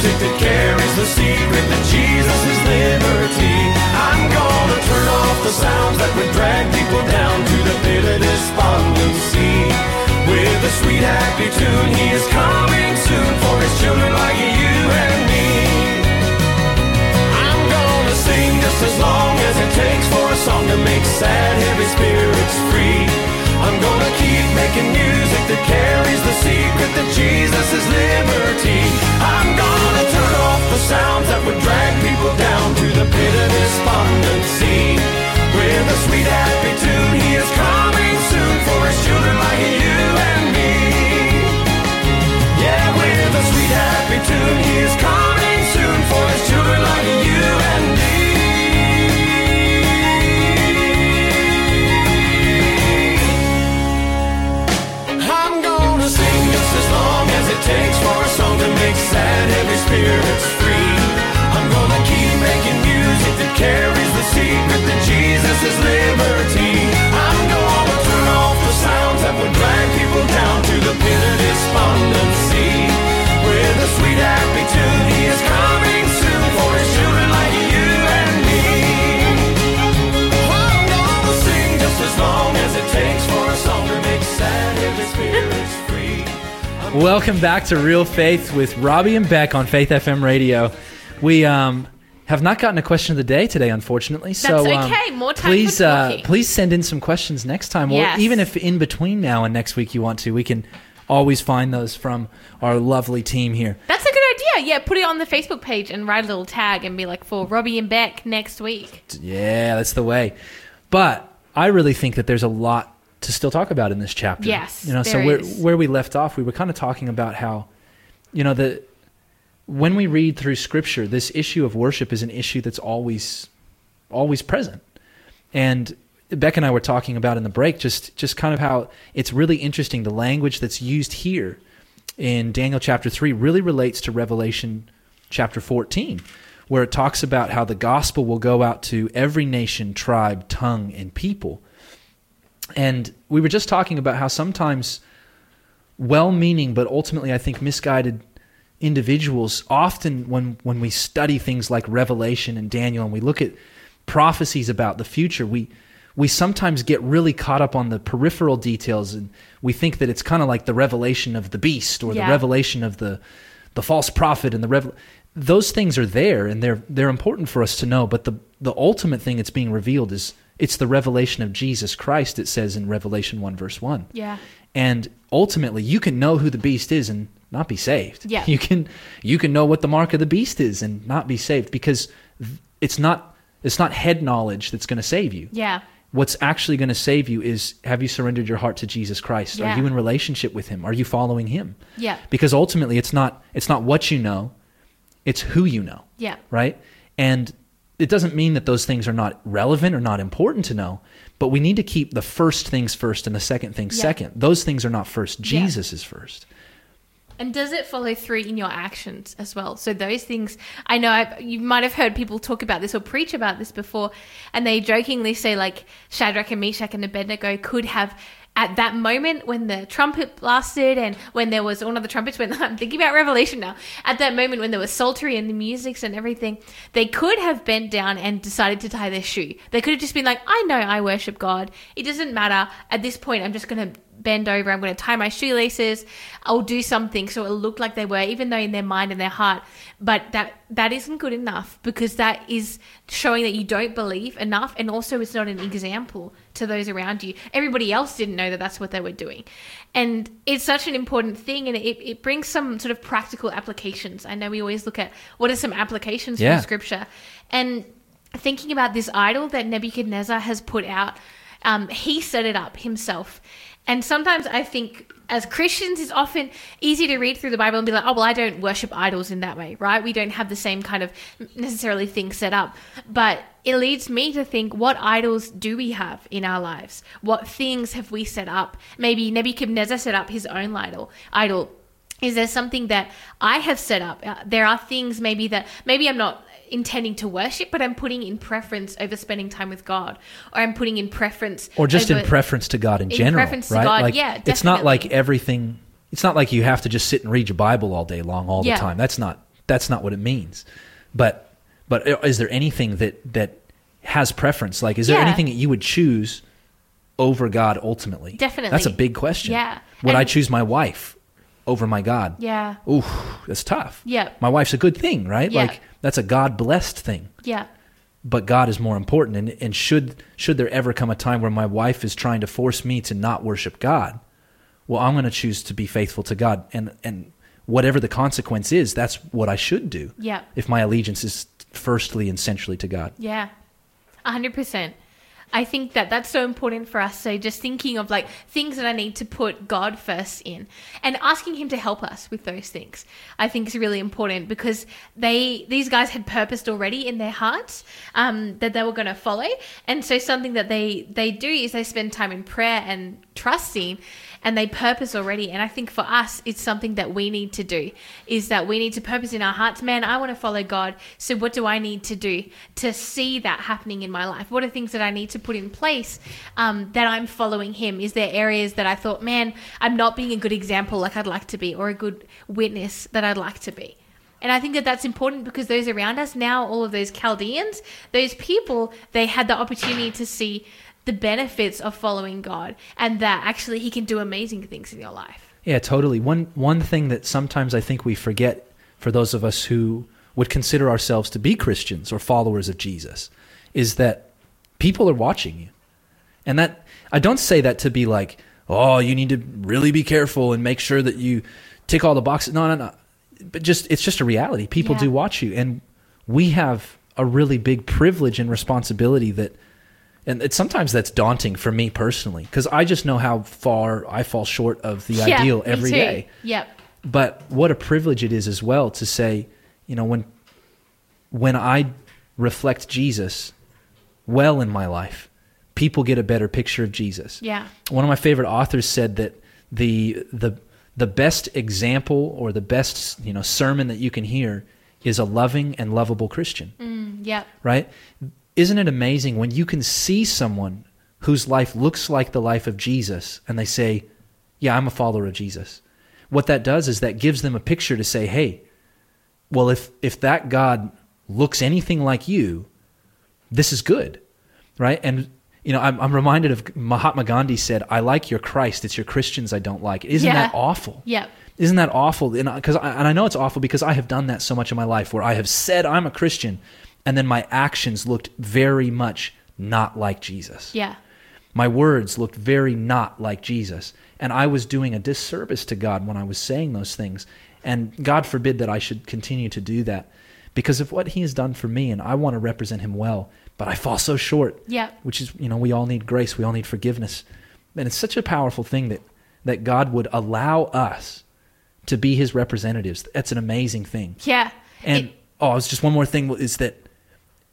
music that carries the secret that Jesus is liberty. I'm gonna turn off the sounds that would drag people down to the pit of despondency. With a sweet, happy tune, He is coming soon for His children like you and me. I'm gonna sing just as long as it takes for a song to make sad, heavy spirits gonna keep making music that carries the secret that Jesus is liberty. I'm gonna turn off the sounds that would drag people down to the pit of despondency. With a sweet happy tune, he is coming soon for his children like you and me. Yeah, with a sweet happy tune, he is coming. spirit's free. I'm gonna keep making music that carries the secret that Jesus is liberty. I'm gonna turn off the sounds that would drag people down to the pit of despondency. Where the sweet happy tune is coming soon for his children like you and me. I'm gonna sing just as long as it takes for a song to make sad if it's Welcome back to Real Faith with Robbie and Beck on Faith FM radio. We um, have not gotten a question of the day today, unfortunately. so That's um, okay. More time please, for uh, talking. please send in some questions next time, Yes. or even if in between now and next week you want to, we can always find those from our lovely team here. That's a good idea. Yeah, put it on the Facebook page and write a little tag and be like for Robbie and Beck next week. Yeah, that's the way. But I really think that there's a lot to still talk about in this chapter. Yes, you know, so where is. where we left off, we were kind of talking about how, you know, the when we read through Scripture, this issue of worship is an issue that's always always present. And Beck and I were talking about in the break just just kind of how it's really interesting the language that's used here in Daniel chapter 3 really relates to Revelation chapter 14 where it talks about how the gospel will go out to every nation, tribe, tongue and people. And we were just talking about how sometimes well meaning but ultimately I think misguided individuals often when when we study things like Revelation and Daniel and we look at prophecies about the future, we we sometimes get really caught up on the peripheral details and we think that it's kind of like the revelation of the beast or Yeah. the revelation of the the false prophet and the revel those things are there and they're they're important for us to know but the the ultimate thing that's being revealed is it's the revelation of Jesus Christ it says in Revelation 1 verse 1 Yeah. and ultimately you can know who the beast is and not be saved Yeah. you can you can know what the mark of the beast is and not be saved because it's not it's not head knowledge that's going to save you Yeah. what's actually going to save you is have you surrendered your heart to Jesus Christ Yeah. are you in relationship with him are you following him Yeah. because ultimately it's not it's not what you know it's who you know Yeah. right and it doesn't mean that those things are not relevant or not important to know but we need to keep the first things first and the second things Yeah. second those things are not first Yeah. jesus is first And does it follow through in your actions as well? So those things, I know I've, you might have heard people talk about this or preach about this before, and they jokingly say like Shadrach and Meshach and Abednego could have. At that moment, when the trumpet blasted, and when there was one of the trumpets, when I'm thinking about Revelation now, at that moment when there was psaltery and the musics and everything, they could have bent down and decided to tie their shoe. They could have just been like, "I know I worship God. It doesn't matter. At this point, I'm just going to bend over. I'm going to tie my shoelaces. I'll do something so it looked like they were, even though in their mind and their heart. But that that isn't good enough because that is showing that you don't believe enough, and also it's not an example to those around you. Everybody else didn't know that that's what they were doing, and it's such an important thing, and it, it brings some sort of practical applications. I know we always look at what are some applications Yeah. from scripture, and thinking about this idol that Nebuchadnezzar has put out, um, he set it up himself. And sometimes I think as Christians, it's often easy to read through the Bible and be like, oh, well, I don't worship idols in that way, right? We don't have the same kind of necessarily thing set up. But it leads me to think, what idols do we have in our lives? What things have we set up? Maybe Nebuchadnezzar set up his own idol. Idol is there something that I have set up? Uh, there are things maybe that maybe I'm not intending to worship, but I'm putting in preference over spending time with God, or I'm putting in preference, or just in preference to god in, in general preference to right God, like yeah, it's not like everything it's not like you have to just sit and read your bible all day long all Yeah. the time that's not that's not what it means but but is there anything that that has preference like is there Yeah. anything that you would choose over god ultimately Definitely. that's a big question Yeah. would i choose my wife over my god Yeah, Ooh, that's tough Yeah. my wife's a good thing right Yeah. like that's a god blessed thing yeah, but God is more important. And, and should should there ever come a time where my wife is trying to force me to not worship God, well, I'm going to choose to be faithful to God, and and whatever the consequence is, that's what I should do. Yeah. If my allegiance is firstly and centrally to God. yeah, a hundred percent. I think that that's so important for us. So just thinking of like things that I need to put God first in and asking him to help us with those things. I think is really important because they these guys had purposed already in their hearts um, that they were going to follow. And so something that they they do is they spend time in prayer and trusting and they purpose already. And i think for us it's something that we need to do is that we need to purpose in our hearts man i want to follow god so what do i need to do to see that happening in my life? What are things that i need to put in place um, that i'm following him? Is there areas that i thought man i'm not being a good example like i'd like to be or a good witness that i'd like to be? And I think that that's important because those around us now, all of those Chaldeans, those people, they had the opportunity to see the benefits of following God and that actually He can do amazing things in your life. Yeah, totally. One one thing that sometimes I think we forget for those of us who would consider ourselves to be Christians or followers of Jesus is that people are watching you. And that I don't say that to be like, "Oh, you need to really be careful and make sure that you tick all the boxes." No, no, no. But just it's just a reality. People Yeah. do watch you and we have a really big privilege and responsibility that and sometimes that's daunting for me personally because I just know how far I fall short of the Yeah, ideal every too. day. Yep. But what a privilege it is as well to say, you know, when when I reflect Jesus well in my life, people get a better picture of Jesus. Yeah. One of my favorite authors said that the the the best example or the best, you know, sermon that you can hear is a loving and lovable Christian Mm, yep. right? Isn't it amazing when you can see someone whose life looks like the life of Jesus and they say, Yeah, I'm a follower of Jesus? What that does is that gives them a picture to say, Hey, well, if, if that God looks anything like you, this is good, right? And, you know, I'm, I'm reminded of Mahatma Gandhi said, I like your Christ, it's your Christians I don't like. Isn't Yeah. that awful? Yep. Isn't that awful? And because I, and I know it's awful because I have done that so much in my life where I have said I'm a Christian, and then my actions looked very much not like Jesus. Yeah. My words looked very not like Jesus, and I was doing a disservice to God when I was saying those things. And God forbid that I should continue to do that because of what He has done for me, and I want to represent Him well, but I fall so short. Yeah. Which is, you know, we all need grace, we all need forgiveness, and it's such a powerful thing that that God would allow us to be His representatives. That's an amazing thing. Yeah. And It- oh, it's just one more thing is that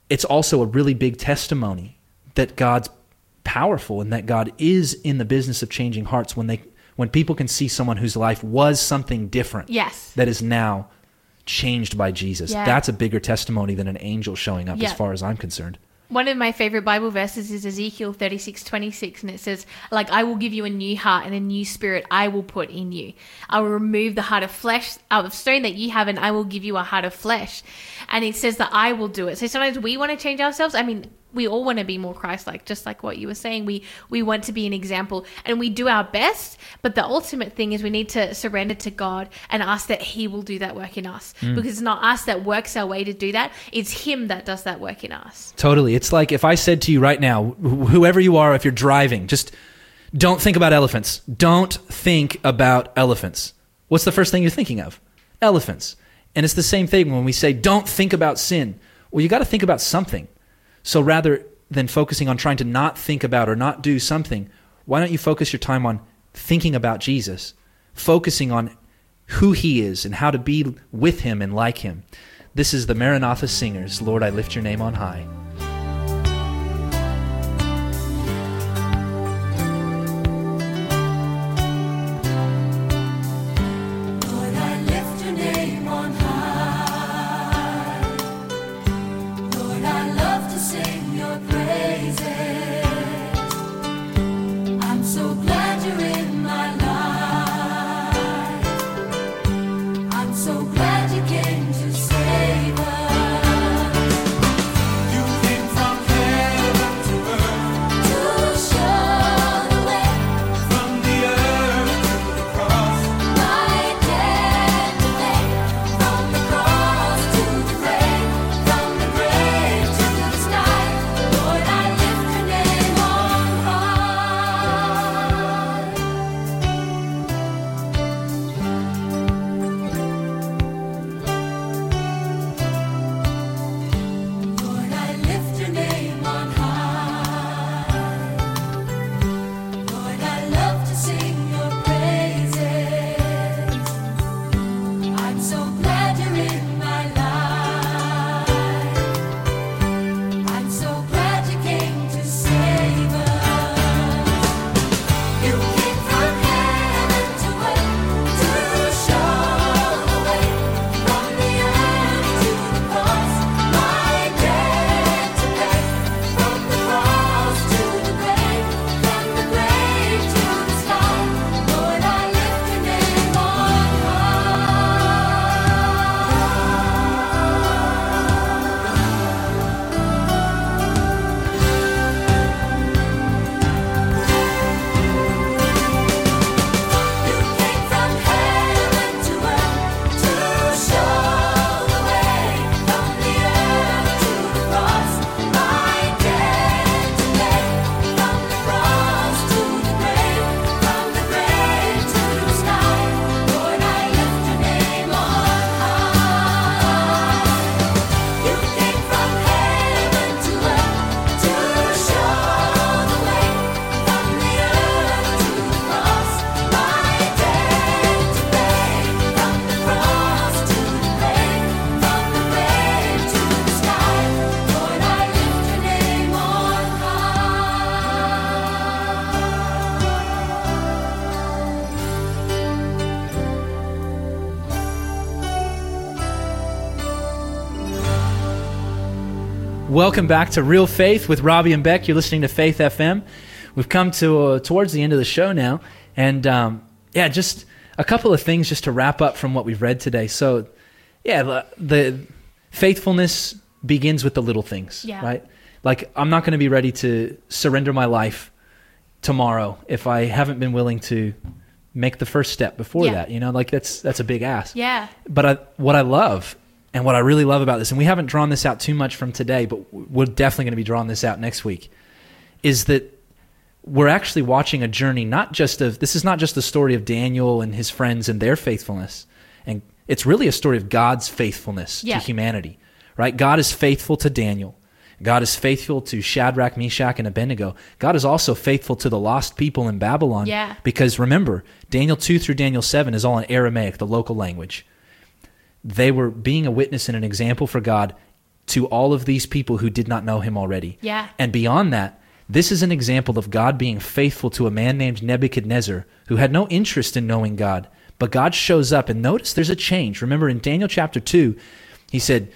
it's also a really big testimony that God's powerful and that God is in the business of changing hearts when they when people can see someone whose life was something different Yes. that is now changed by Jesus. Yeah. That's a bigger testimony than an angel showing up Yeah. as far as I'm concerned. One of my favorite Bible verses is Ezekiel thirty six twenty six, and it says, like, I will give you a new heart and a new spirit I will put in you. I will remove the heart of flesh, out of stone that you have, and I will give you a heart of flesh. And it says that I will do it. So sometimes we want to change ourselves. I mean, we all want to be more Christ like, just like what you were saying. We we want to be an example and we do our best, but the ultimate thing is we need to surrender to God and ask that He will do that work in us. Mm. Because it's not us that works our way to do that, it's Him that does that work in us. Totally. It's like if I said to you right now, wh- whoever you are, if you're driving, just don't think about elephants. Don't think about elephants. What's the first thing you're thinking of? Elephants. And it's the same thing when we say don't think about sin. Well, you got to think about something. So rather than focusing on trying to not think about or not do something, why don't you focus your time on thinking about Jesus, focusing on who he is and how to be with him and like him? This is the Maranatha Singers. Lord, I lift your name on high. Welcome back to Real Faith with Robbie and Beck. You're listening to Faith FM. We've come to uh, towards the end of the show now, and um, yeah, just a couple of things just to wrap up from what we've read today. So, yeah, the, the faithfulness begins with the little things, Yeah. right? Like I'm not going to be ready to surrender my life tomorrow if I haven't been willing to make the first step before Yeah. that. You know, like that's that's a big ask Yeah. but I, what I love and what I really love about this, and we haven't drawn this out too much from today, but we're definitely going to be drawing this out next week, is that we're actually watching a journey, not just of, this is not just the story of Daniel and his friends and their faithfulness. And it's really a story of God's faithfulness Yeah. to humanity, right? God is faithful to Daniel. God is faithful to Shadrach, Meshach, and Abednego. God is also faithful to the lost people in Babylon. Yeah. Because remember, Daniel 2 through Daniel 7 is all in Aramaic, the local language. They were being a witness and an example for God to all of these people who did not know him already. Yeah. And beyond that, this is an example of God being faithful to a man named Nebuchadnezzar who had no interest in knowing God. But God shows up, and notice there's a change. Remember in Daniel chapter 2, he said,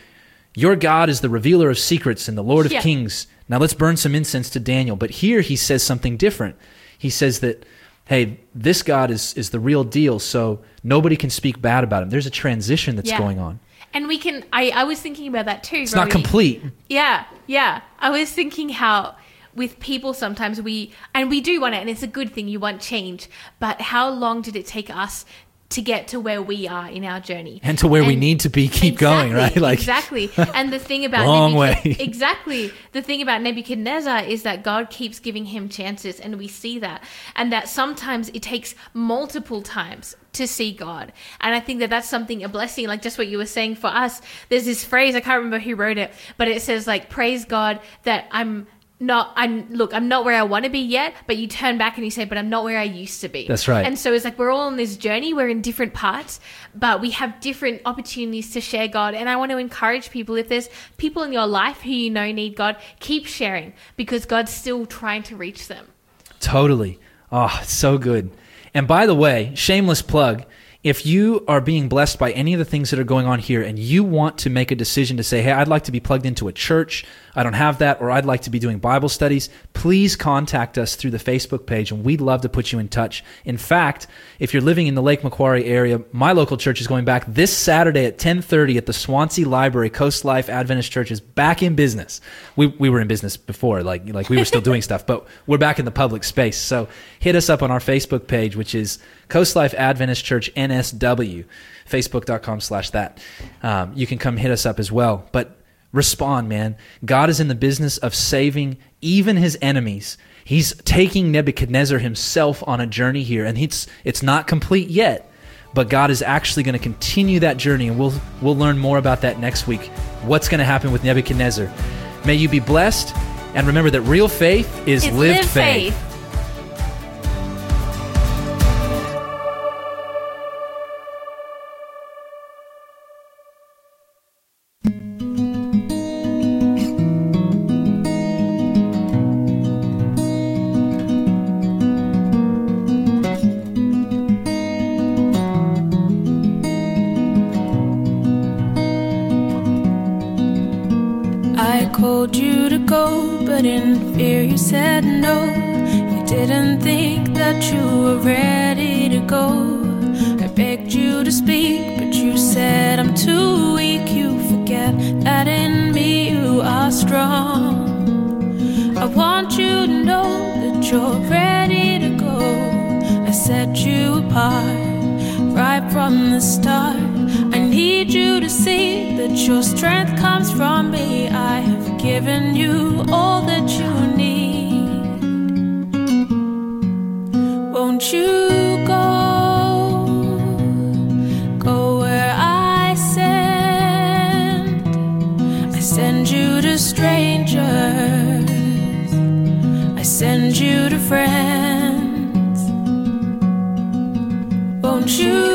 Your God is the revealer of secrets and the Lord of Yeah. kings. Now let's burn some incense to Daniel. But here he says something different. He says that, hey, this God is, is the real deal, so nobody can speak bad about him. There's a transition that's Yeah. going on. And we can. I, I was thinking about that too. It's not complete. Yeah, yeah. I was thinking how with people sometimes we and we do want it, and it's a good thing. You want change, but how long did it take us to get to where we are in our journey And to where we need to be, keep going, right? Like exactly. And the thing about Long way. exactly the thing about Nebuchadnezzar is that God keeps giving him chances, and we see that, and that sometimes it takes multiple times to see God. And I think that that's something a blessing, like just what you were saying for us. There's this phrase I can't remember who wrote it, but it says like, "Praise God that I'm." Not, I'm look. I'm not where I want to be yet, but you turn back and you say, "But I'm not where I used to be." That's right. And so it's like we're all on this journey. We're in different parts, but we have different opportunities to share God. And I want to encourage people if there's people in your life who you know need God, keep sharing because God's still trying to reach them. Totally. Oh, so good. And by the way, shameless plug. If you are being blessed by any of the things that are going on here and you want to make a decision to say, hey, I'd like to be plugged into a church, I don't have that, or I'd like to be doing Bible studies, please contact us through the Facebook page and we'd love to put you in touch. In fact, if you're living in the Lake Macquarie area, my local church is going back this Saturday at 1030 at the Swansea Library. Coast Life Adventist Church is back in business. We, we were in business before, like, like we were still doing stuff, but we're back in the public space. So hit us up on our Facebook page, which is Coast Life Adventist Church NSW, facebook.com slash that. Um, you can come hit us up as well. But respond, man. God is in the business of saving even his enemies. He's taking Nebuchadnezzar himself on a journey here, and it's, it's not complete yet. But God is actually going to continue that journey, and we'll, we'll learn more about that next week. What's going to happen with Nebuchadnezzar? May you be blessed, and remember that real faith is It's lived live faith. faith. Strangers. I send you to friends. Won't you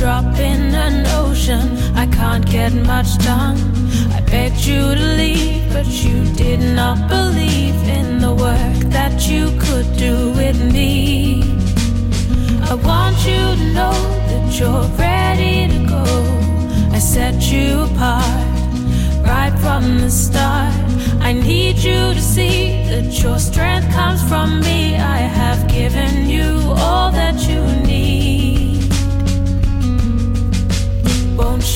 drop in an ocean. I can't get much done. I begged you to leave, but you did not believe in the work that you could do with me. I want you to know that you're ready to go. I set you apart right from the start. I need you to see that your strength comes from me. I have given you all that you need.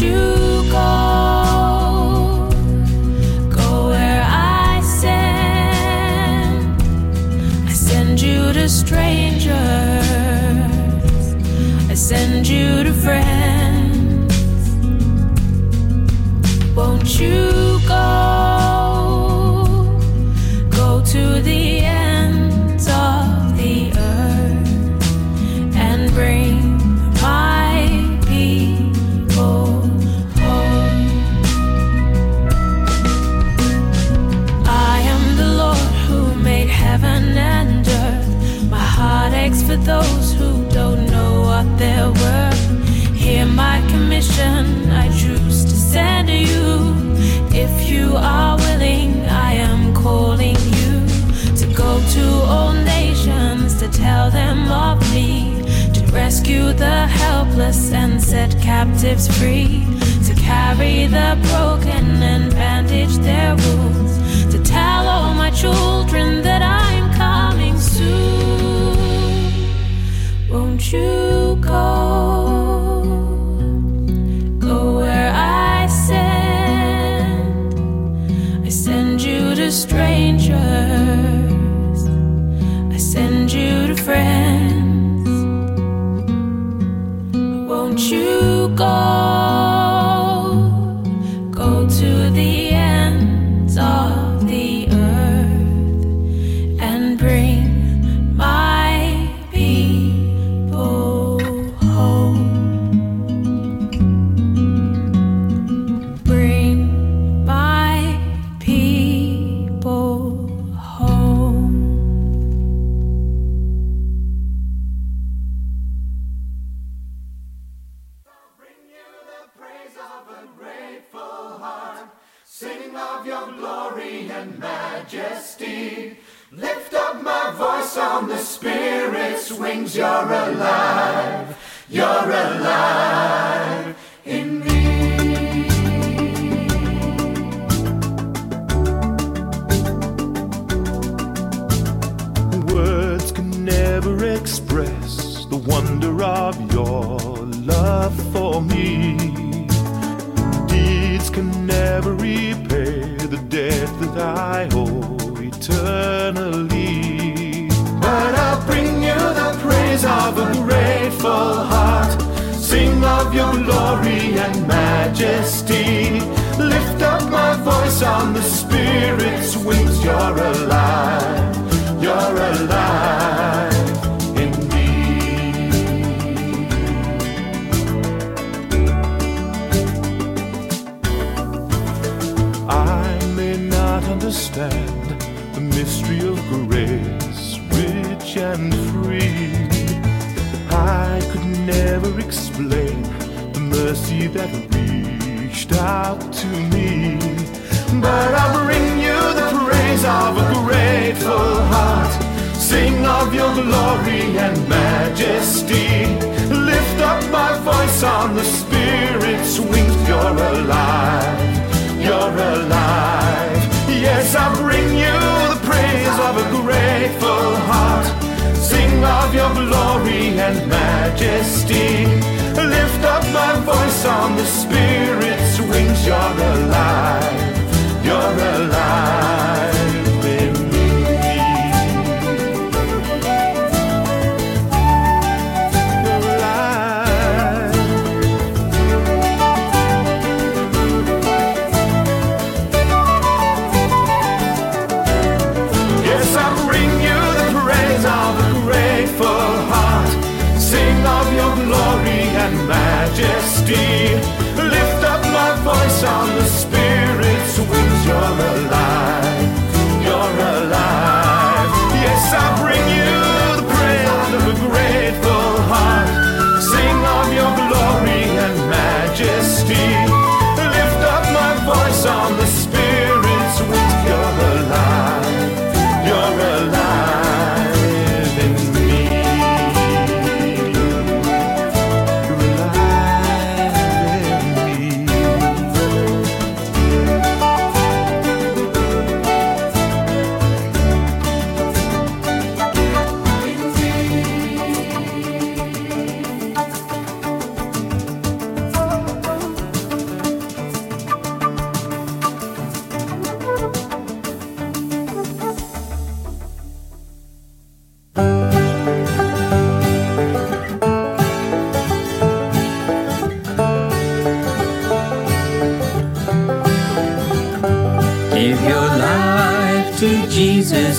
You go? Go where I send. You to strangers, I send you to strangers. For those who don't know what they're worth. Hear my commission, I choose to send you. If you are willing, I am calling you to go to all nations to tell them of me. To rescue the helpless and set captives free. To carry the broken and bandage their wounds. To tell all my children that I'm you go? Never express the wonder of your love for me. Deeds can never repay the debt that I owe eternally. But I'll bring you the praise of a grateful heart. Sing of your glory and majesty. Lift up my voice on the Spirit's wings. You're alive. You're alive understand the mystery of grace, rich and free. I could never explain the mercy that reached out to me. But I'll bring you the praise of a grateful heart. Sing of your glory and majesty. Lift up my voice on the Spirit's wings. You're alive. You're alive. Yes, I bring you the praise of a grateful heart. Sing of your glory and majesty. Lift up my voice on the Spirit's wings. You're alive. You're alive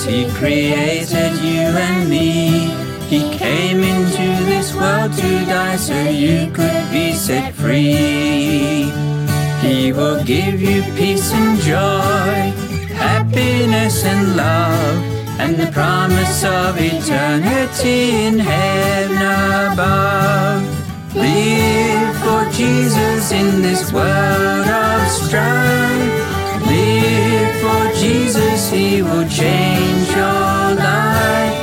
He created you and me. He came into this world to die so you could be set free. He will give you peace and joy, happiness and love, and the promise of eternity in heaven above. Live for Jesus in this world of strife. Live for Jesus, He will change your life.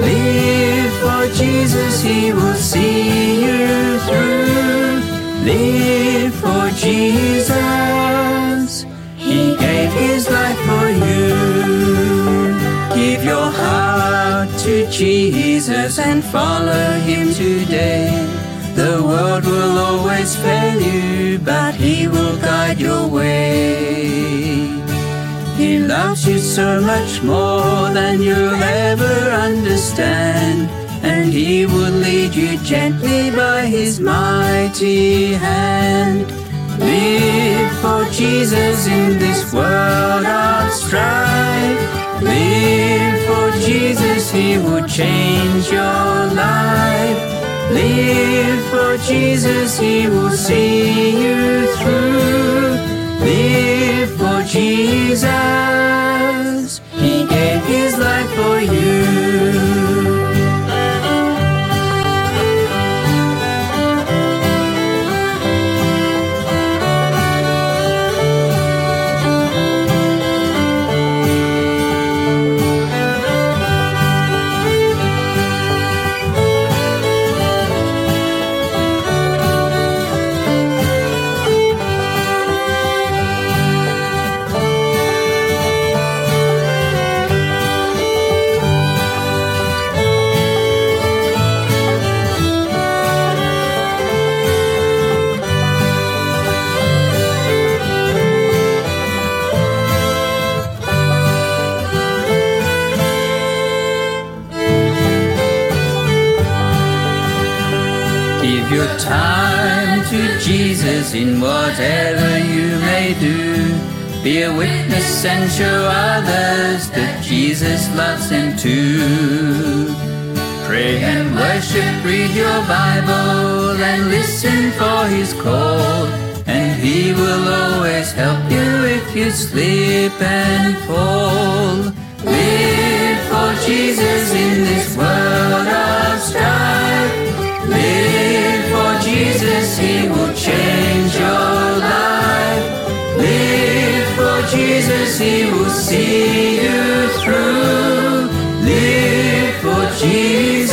Live for Jesus, He will see you through. Live for Jesus, He gave His life for you. Give your heart to Jesus and follow Him today. The world will always fail you, but He will guide your way. He loves you so much more than you'll ever understand. And He will lead you gently by His mighty hand. Live for Jesus in this world of strife. Live for Jesus, He will change your life. Live for Jesus, He will see you through. Live Jesus, He gave His life for you. In whatever you may do. Be a witness and show others that Jesus loves them too. Pray and worship, read your Bible and listen for His call. And He will always help you if you slip and fall. Live for Jesus in this world of strife. Live for Jesus, He will change your life. Live for Jesus, He will see you through. Live for Jesus,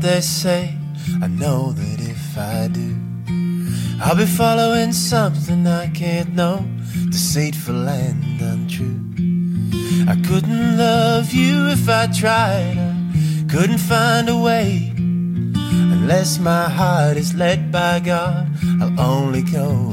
they say. I know that if I do, I'll be following something I can't know, deceitful and untrue. I couldn't love you if I tried, I couldn't find a way. Unless my heart is led by God, I'll only go